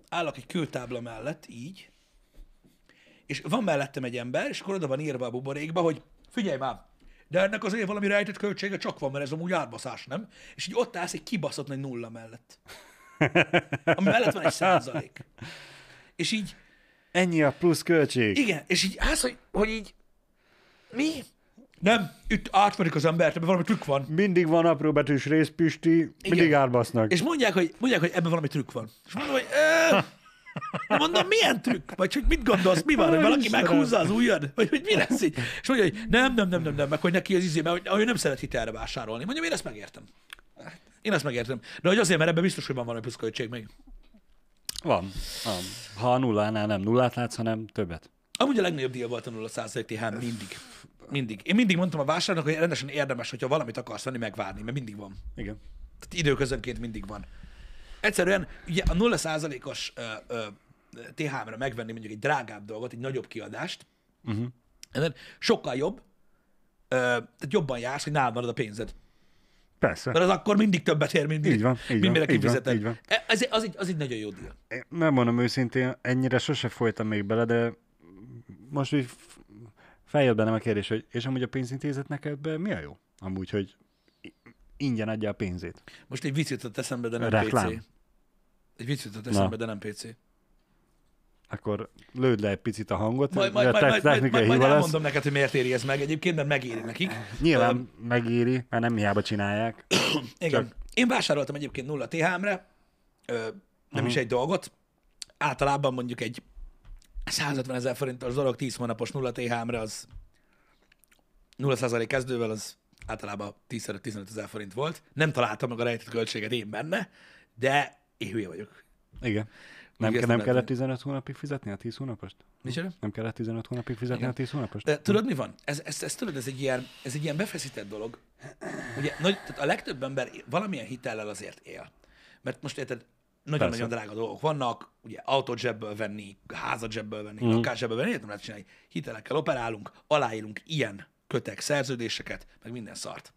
állok egy kőtábla mellett, így, és van mellettem egy ember, és akkor oda van írva a buborékba, hogy figyelj már, de ennek azért valami rejtett költsége csak van, mert ez amúgy átbaszás, nem? És így ott állsz egy kibaszott nagy nulla mellett. Ami mellett van egy százalék. És így, Ennyi a plusz költség. Igen, és így állsz, hogy, hogy így, mi? Nem, itt átverik az embert, ebben valami trükk van. Mindig van apró betűs rész, Pisti, mindig átbasznak. És mondják, hogy, mondják, hogy ebben valami trükk van. És mondom, hogy e, mondom, milyen trükk? Vagy hogy mit gondolsz, mi van, hogy valaki meghúzza az ujjad? Vagy hogy mi lesz így? És mondja, hogy nem, nem, nem, nem, nem, meg hogy neki az izé, mert hogy, hogy nem szeret hitelre vásárolni. Mondjam, én ezt megértem. Én ezt megértem. De hogy azért, mert ebben biztos, hogy van valami pluszköltség még. Van. van. Ha a nullánál nem nullát látsz, hanem többet. Amúgy a legnagyobb díja volt a 0 TH mindig. Mindig. Én mindig mondtam a vásárnak, hogy rendesen érdemes, hogyha valamit akarsz venni, megvárni, mert mindig van. Igen. Tehát időközönként mindig van. Egyszerűen ugye a 0 os TH-ra megvenni mondjuk egy drágább dolgot, egy nagyobb kiadást, uh-huh. sokkal jobb, ö, tehát jobban jársz, hogy nálad marad a pénzed. Persze. Mert az akkor mindig többet ér, mint így van, így van, így van, így van. E, ez, az, egy, az egy nagyon jó díj. Nem mondom őszintén, ennyire sose folytam még bele, de most úgy feljött bennem a kérdés, hogy és amúgy a pénzintézet neked mi a jó? Amúgy, hogy ingyen adja a pénzét. Most egy vicc jutott eszembe, de nem Reklám. PC. Egy vicc jutott eszembe, Na. de nem PC akkor lőd le egy picit a hangot. Majd, majd, majd, majd, majd, majd elmondom neked, hogy miért éri ez meg egyébként, mert megéri nekik. Nyilván um, megéri, mert nem hiába csinálják. Igen. Csak... Én vásároltam egyébként nulla THM-re, nem uh-huh. is egy dolgot. Általában mondjuk egy 150 ezer forintos dolog 10 hónapos nulla THM-re az 0% kezdővel az általában 10-15 ezer forint volt. Nem találtam meg a rejtett költséget én benne, de én hülye vagyok. Igen. Nem, ezt nem kellett tenni. 15 hónapig fizetni a 10 hónapost? Micsoda? Nem kellett 15 hónapig fizetni Igen. a 10 hónapost? De tudod, mi van? Ez, ez, ez, tudod, ez egy ilyen, ez egy ilyen befeszített dolog. Ugye, nagy, tehát a legtöbb ember valamilyen hitellel azért él. Mert most érted, nagyon-nagyon drága dolgok vannak, ugye autót zsebből venni, házat zsebből venni, mm. lakás zsebből venni, nem lehet csinálni. Hitelekkel operálunk, aláírunk ilyen kötek szerződéseket, meg minden szart.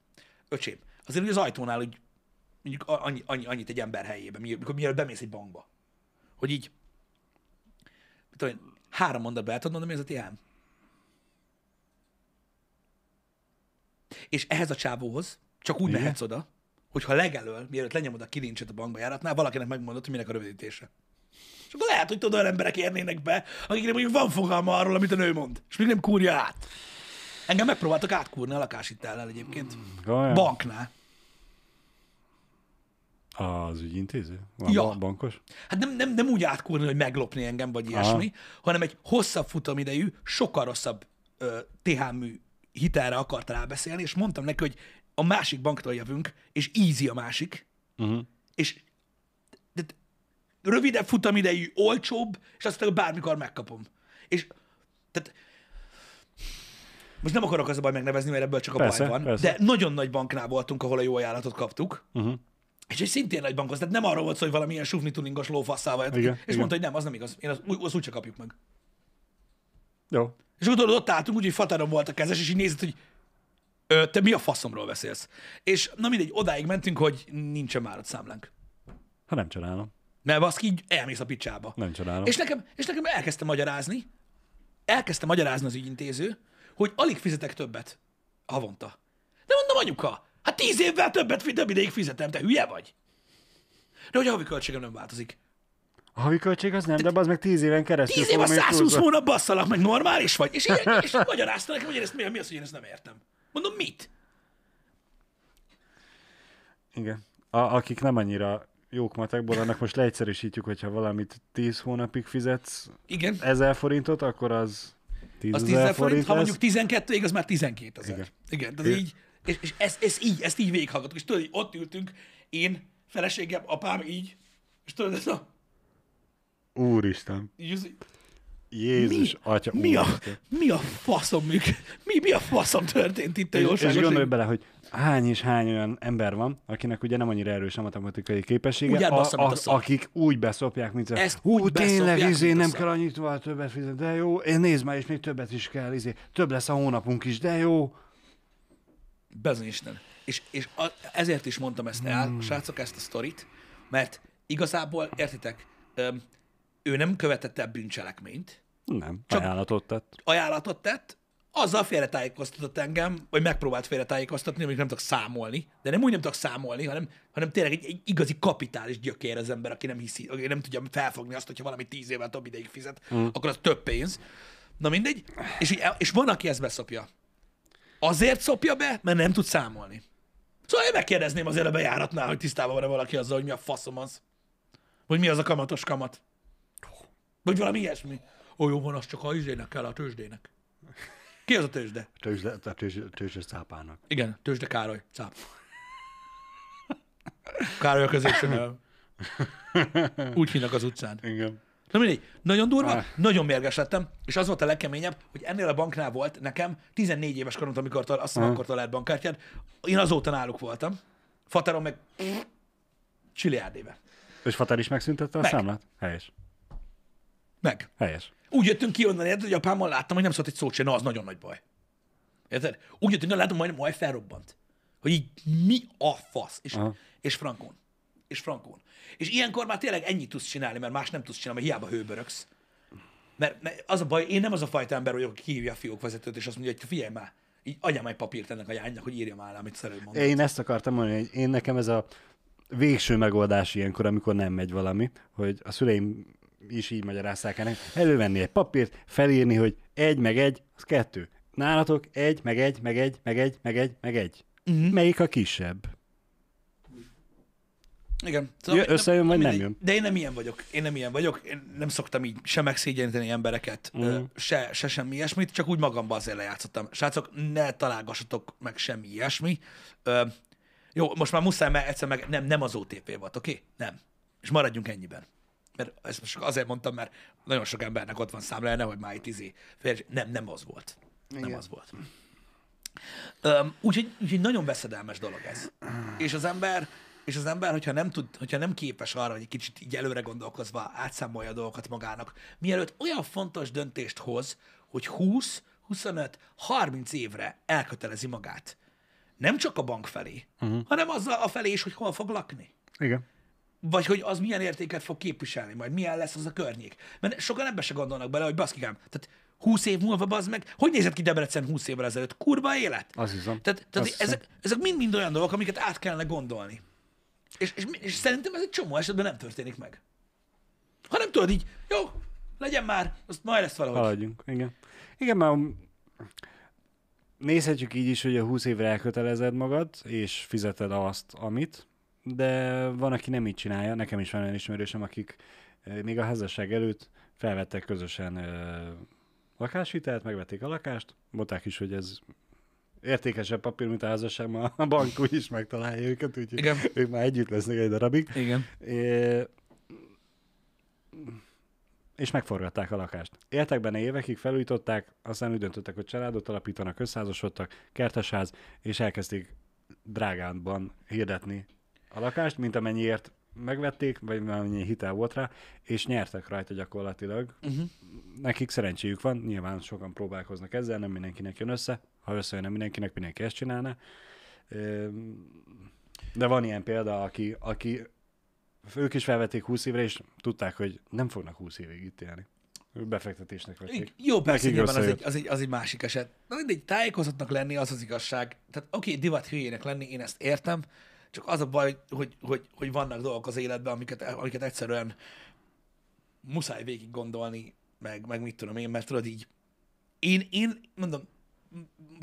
Öcsém, azért ugye az ajtónál úgy mondjuk annyi, annyi, annyit egy ember helyében, mi- mikor mielőtt bemész egy bankba, hogy így, mit tudom én, három mondatban el tudod mondani, mi ez a THM? És ehhez a csávóhoz csak úgy Igen. mehetsz oda, hogyha legelől, mielőtt lenyomod a kilincset a bankba járatnál, valakinek megmondod, hogy minek a rövidítése. És akkor lehet, hogy tudod, olyan emberek érnének be, akiknek mondjuk van fogalma arról, amit a nő mond, és még nem kúrja át. Engem megpróbáltak átkúrni a lakáshitellel egyébként. Olyan? Banknál. Az ügyintéző? Van Ja. ba- bankos? Hát nem, nem, nem úgy átkúrni, hogy meglopni engem, vagy ilyesmi, hanem egy hosszabb futamidejű, sokkal rosszabb ö, TH-mű hitelre akart rábeszélni, és mondtam neki, hogy a másik banktól jövünk, és easy a másik, Uh-huh. és de, de, rövidebb futamidejű, olcsóbb, és aztán bármikor megkapom. És tehát most nem akarok az a baj megnevezni, mert ebből csak a Persze, baj van, persze. de nagyon nagy banknál voltunk, ahol a jó ajánlatot kaptuk, Uh-huh. És egy szintén nagy bankhoz, tehát nem arról volt szó, hogy valamilyen sufni tuningos lófasszával jöttek, Igen, és igen. mondta, hogy nem, az nem igaz, én az, az úgyse kapjuk meg. Jó. És akkor ott álltunk, úgyhogy fatárom volt a kezes, és így nézett, hogy Ö, te mi a faszomról beszélsz? És na mindegy, odáig mentünk, hogy nincsen már ott számlánk. Ha nem csinálom. Mert baszki, így elmész a picsába. Nem csinálom. És nekem, és nekem elkezdte magyarázni, elkezdte magyarázni az ügyintéző, hogy alig fizetek többet havonta. De mondom, anyuka, hát tíz évvel többet, több ideig fizetem, te hülye vagy? De hogy a havi költségem nem változik. A havi költség az nem, de az meg 10 éven keresztül Tíz év a fogom én 120 túlzani. hónap basszalak, meg normális vagy. És, így, és magyarázta nekem, hogy én ezt mi, mi az, hogy én ezt nem értem. Mondom, mit? Igen. A, akik nem annyira jók matekból, annak most leegyszerűsítjük, hogyha valamit 10 hónapig fizetsz Igen, 1000 forintot, akkor az 10 az 10 ezer forint, forint ha mondjuk 12 az már 12 ezer. Igen. Igen. Tehát így, és, és ezt, ezt, így, ezt így végighallgattuk, és tudod, így ott ültünk, én, feleségem, apám így, és tudod, ez a, Úristen. így, az- Jézus, mi, atya, mi, a, mi a faszom műk, mi, mi a faszom történt itt a És, és jóságos? gondolj bele, hogy hány és hány olyan ember van, akinek ugye nem annyira erős a matematikai képessége, mint a szar. akik úgy beszopják, mint a, Ezt hú, úgy tényleg, beszopják, izé, a nem szar." kell annyit tovább többet fizetni, de jó, én nézd már, és még többet is kell, izé, több lesz a hónapunk is, de jó. Isten. És, és a, ezért is mondtam ezt el, hmm. srácok, ezt a sztorit, mert igazából, értitek, öm, ő nem követette el bűncselekményt, Nem, Csak- ajánlatot tett. ajánlatot tett, azzal félretájékoztatott engem, vagy megpróbált félretájékoztatni, amíg nem tudok számolni, de nem úgy nem tudok számolni, hanem, hanem tényleg egy, egy igazi kapitális gyökér az ember, aki nem hiszi, aki nem tudja felfogni azt, hogyha valami tíz évvel több ideig fizet, mm. akkor az több pénz. Na mindegy, és, és van, aki ezt beszopja. Azért szopja be, mert nem tud számolni. Szóval én megkérdezném azért a bejáratnál, hogy tisztában van-e valaki azzal, hogy mi a faszom az. Vagy mi az a kamatos kamat. Vagy valami ilyesmi. Ó, jó van, az csak a izének kell, a tőzsdének. Ki az a tőzsde? Tőzsde, a tőzsde, tőzsde cápának. Igen, tőzsde Károly, cáp. Károly a középső. <laughs> Úgy hívnak az utcán. Igen. Na mindegy, nagyon durva, Ah. nagyon mérges lettem, és az volt a legkeményebb, hogy ennél a banknál volt nekem 14 éves koromtól, amikor tal- azt hiszem, akkor talált bankkártyát, én azóta náluk voltam, Fateron meg csiliárdébe. És Fater is megszüntette a Meg. számlát? Helyes. Meg. Helyes. Úgy jöttünk ki onnan, érted, hogy apámmal láttam, hogy nem szólt egy szót sem, na az nagyon nagy baj. Érted? Úgy jöttünk, hogy látom, majd, majd felrobbant. Hogy így mi a fasz. És, Aha. és frankón. És frankón. És ilyenkor már tényleg ennyit tudsz csinálni, mert más nem tudsz csinálni, mert hiába hőböröksz. Mert, mert az a baj, én nem az a fajta ember vagyok, aki kihívja a fiókvezetőt, és azt mondja, hogy figyelj már, így adjam egy papírt ennek a jánynak, hogy írja már le, amit szeretnél mondani. Én ezt akartam mondani, hogy én nekem ez a végső megoldás ilyenkor, amikor nem megy valami, hogy a szüleim is így magyarázták ennek, elővenni egy papírt, felírni, hogy egy meg egy, az kettő. Nálatok egy, meg egy, meg egy, meg egy, meg egy, meg egy. Uh-huh. Melyik a kisebb? Igen. Jö- összejön, vagy nem jön? De én nem ilyen vagyok. Én nem ilyen vagyok. Én nem szoktam így sem megszégyeníteni embereket, mm. se, se semmi ilyesmit, csak úgy magamban azért lejátszottam. Srácok, ne találgassatok meg semmi ilyesmi. Ö, jó, most már muszáj, mert egyszer meg nem, nem az OTP volt, oké? Okay? Nem. És maradjunk ennyiben. mert ezt most azért mondtam, mert nagyon sok embernek ott van számlája, nehogy már itt izé. fél- Nem, nem az volt. Nem Igen. az volt. Um, úgyhogy, úgyhogy nagyon veszedelmes dolog ez. És az ember, és az ember, hogyha nem, tud, hogyha nem képes arra, hogy egy kicsit így előre gondolkozva átszámolja a dolgokat magának, mielőtt olyan fontos döntést hoz, hogy 20, 25, 30 évre elkötelezi magát. Nem csak a bank felé, uh-huh. hanem azzal a felé is, hogy hol fog lakni Igen. vagy hogy az milyen értéket fog képviselni, majd milyen lesz az a környék. Mert sokan ebbe se gondolnak bele, hogy baszkikám, tehát 20 év múlva bazd meg, hogy nézett ki Debrecen 20 évvel ezelőtt? Kurva élet. Azt hiszem. Tehát, tehát Azt hiszem. ezek, ezek mind-mind olyan dolgok, amiket át kellene gondolni. És, és, és szerintem ez egy csomó esetben nem történik meg. Hanem tudod így, jó, legyen már, azt majd lesz valahogy. Haladjunk, igen. Igen, mert nézhetjük így is, hogy a 20 évre elkötelezed magad, és fizeted azt, amit, de van, aki nem így csinálja. Nekem is van olyan ismerősöm, akik eh, még a házasság előtt felvettek közösen ö, lakáshitelt, megvették a lakást, mondták is, hogy ez értékesebb papír, mint a házasság, a bank úgyis megtalálja őket, úgyhogy Igen. ők már együtt lesznek egy darabig. Igen. É, és megforgatták a lakást. Éltek benne évekig, felújították, aztán úgy döntöttek, hogy családot alapítanak, összeházasodtak, kertesház, és elkezdték drágánban hirdetni a lakást, mint amennyiért megvették, vagy amennyi hitel volt rá, és nyertek rajta gyakorlatilag. Uh-huh. Nekik szerencséjük van, nyilván sokan próbálkoznak ezzel, nem mindenkinek jön össze. Ha összejönne mindenkinek, mindenki ezt csinálna. De van ilyen példa, aki, aki ők is felvették 20 évre, és tudták, hogy nem fognak 20 évig itt élni. Befektetésnek vették. Jó, persze, nyilván az egy, az, egy, az egy másik eset. Na mindegy, tájékozottnak lenni az az igazság. Tehát oké, okay, divat hülyének lenni, én ezt értem, csak az a baj, hogy, hogy, hogy vannak dolgok az életben, amiket, amiket egyszerűen muszáj végig gondolni, meg, meg mit tudom én, mert tudod így, én, én mondom,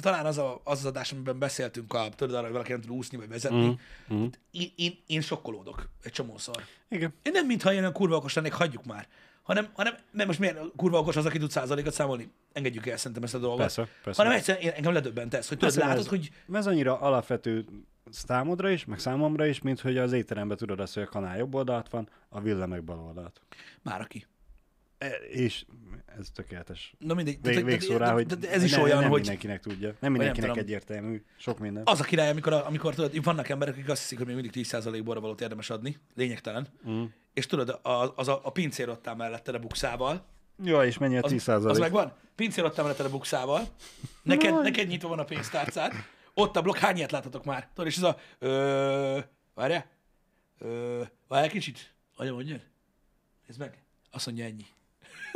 talán az, a, az az adás, amiben beszéltünk, a, tudod arra, hogy valaki nem tud úszni, vagy vezetni, Mhm, mhm. én, én, én sokkolódok egy csomószor. Igen. Én nem mintha olyan kurva okos lennék, hagyjuk már. Hanem, hanem mert most miért kurva okos az, aki tud százalékot számolni? Engedjük el szerintem ezt a dolgot. Persze, persze. Hanem egyszerűen engem ledöbbent ez, hogy tudod, látod, ez, hogy Ez annyira alapvető számodra is, meg számomra is, mint hogy az étteremben tudod azt, hogy a kanál jobb oldalt van, a villa meg bal oldalt. már aki. E, és ez tökéletes. Na mindegy. Vég, tehát- végszó rá, hogy tehát ez is ne, olyan, nem hogy mindenkinek tudja. Nem mindenkinek egyértelmű. Sok minden. az a király, amikor, amikor tudod, vannak emberek, akik azt hiszik, hogy még mindig 10%-ból valót érdemes adni, lényegtelen. Mm. És tudod, a, az a, a pincér ott áll melletted a bukszával, Jó, és mennyi a 10% az, az megvan? Pincér ott áll melletted a bukszával, neked, neked nyitva van a pénztárcád, ott a blokk, hány ilyet láthatok már? Tudod, és ez a, ö, várjál, ö, várjál kicsit, anya mondjad, nézd meg, azt mondja ennyi.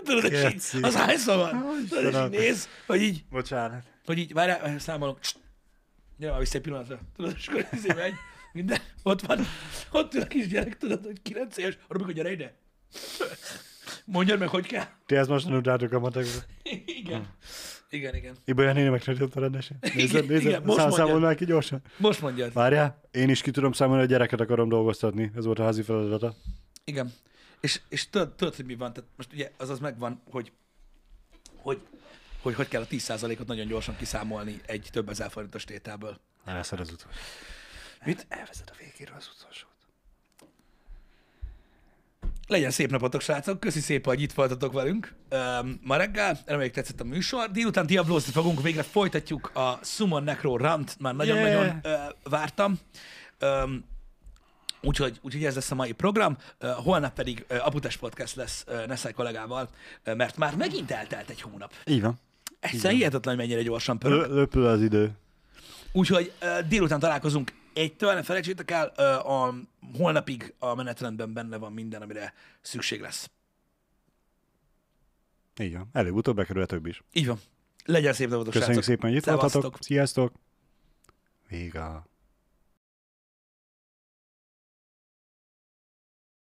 Tudod, és így, az hányszor van? Tudod, és így néz, hogy így, Bocsánat. hogy így, várjál, számolok, Cst. gyere már vissza egy pillanatra, tudod, és akkor izé megy, minden, ott van, ott ül a kisgyerek, tudod, hogy 9 éves, Robika, gyere ide. Mondjad meg, hogy kell. Ti ezt most tanultátok a matekba. Igen. Igen, igen. Ibolya néni megtanította rendesen. Szám, mondjad. számol már ki gyorsan. Most mondjad. Várjál, én is ki tudom számolni, hogy a gyereket akarom dolgoztatni. Ez volt a házi feladata. Igen. És, és tudod, tudod, hogy mi van? Tehát most ugye az az megvan, hogy hogy, hogy, hogy kell a 10%-ot nagyon gyorsan kiszámolni egy több ezer forintos tételből. Elveszed az utolsó. Mit? Elveszed a végéről az utolsót. Legyen szép napotok, srácok! Köszi szépen, hogy itt voltatok velünk um, ma reggel. Reméljük tetszett a műsor. Délután diablózni fogunk, végre folytatjuk a Summon Necro Rant. Már nagyon-nagyon Yeah. uh, vártam. Um, Úgyhogy, úgyhogy ez lesz a mai program. Holnap pedig Aputás Podcast lesz Neszai kollégával, mert már megint eltelt egy hónap. Így van. Egyszerűen hihetetlen, hogy mennyire gyorsan pörög. Lö- löpül az idő. Úgyhogy délután találkozunk egytől, ne felejtsétek el, a holnapig a menetrendben benne van minden, amire szükség lesz. Így van. Előbb-utóbb bekerül a több is. Így van. Legyen szép napotok, Köszönjük srácok. szépen, hogy itt voltatok. Sziasztok. Véga.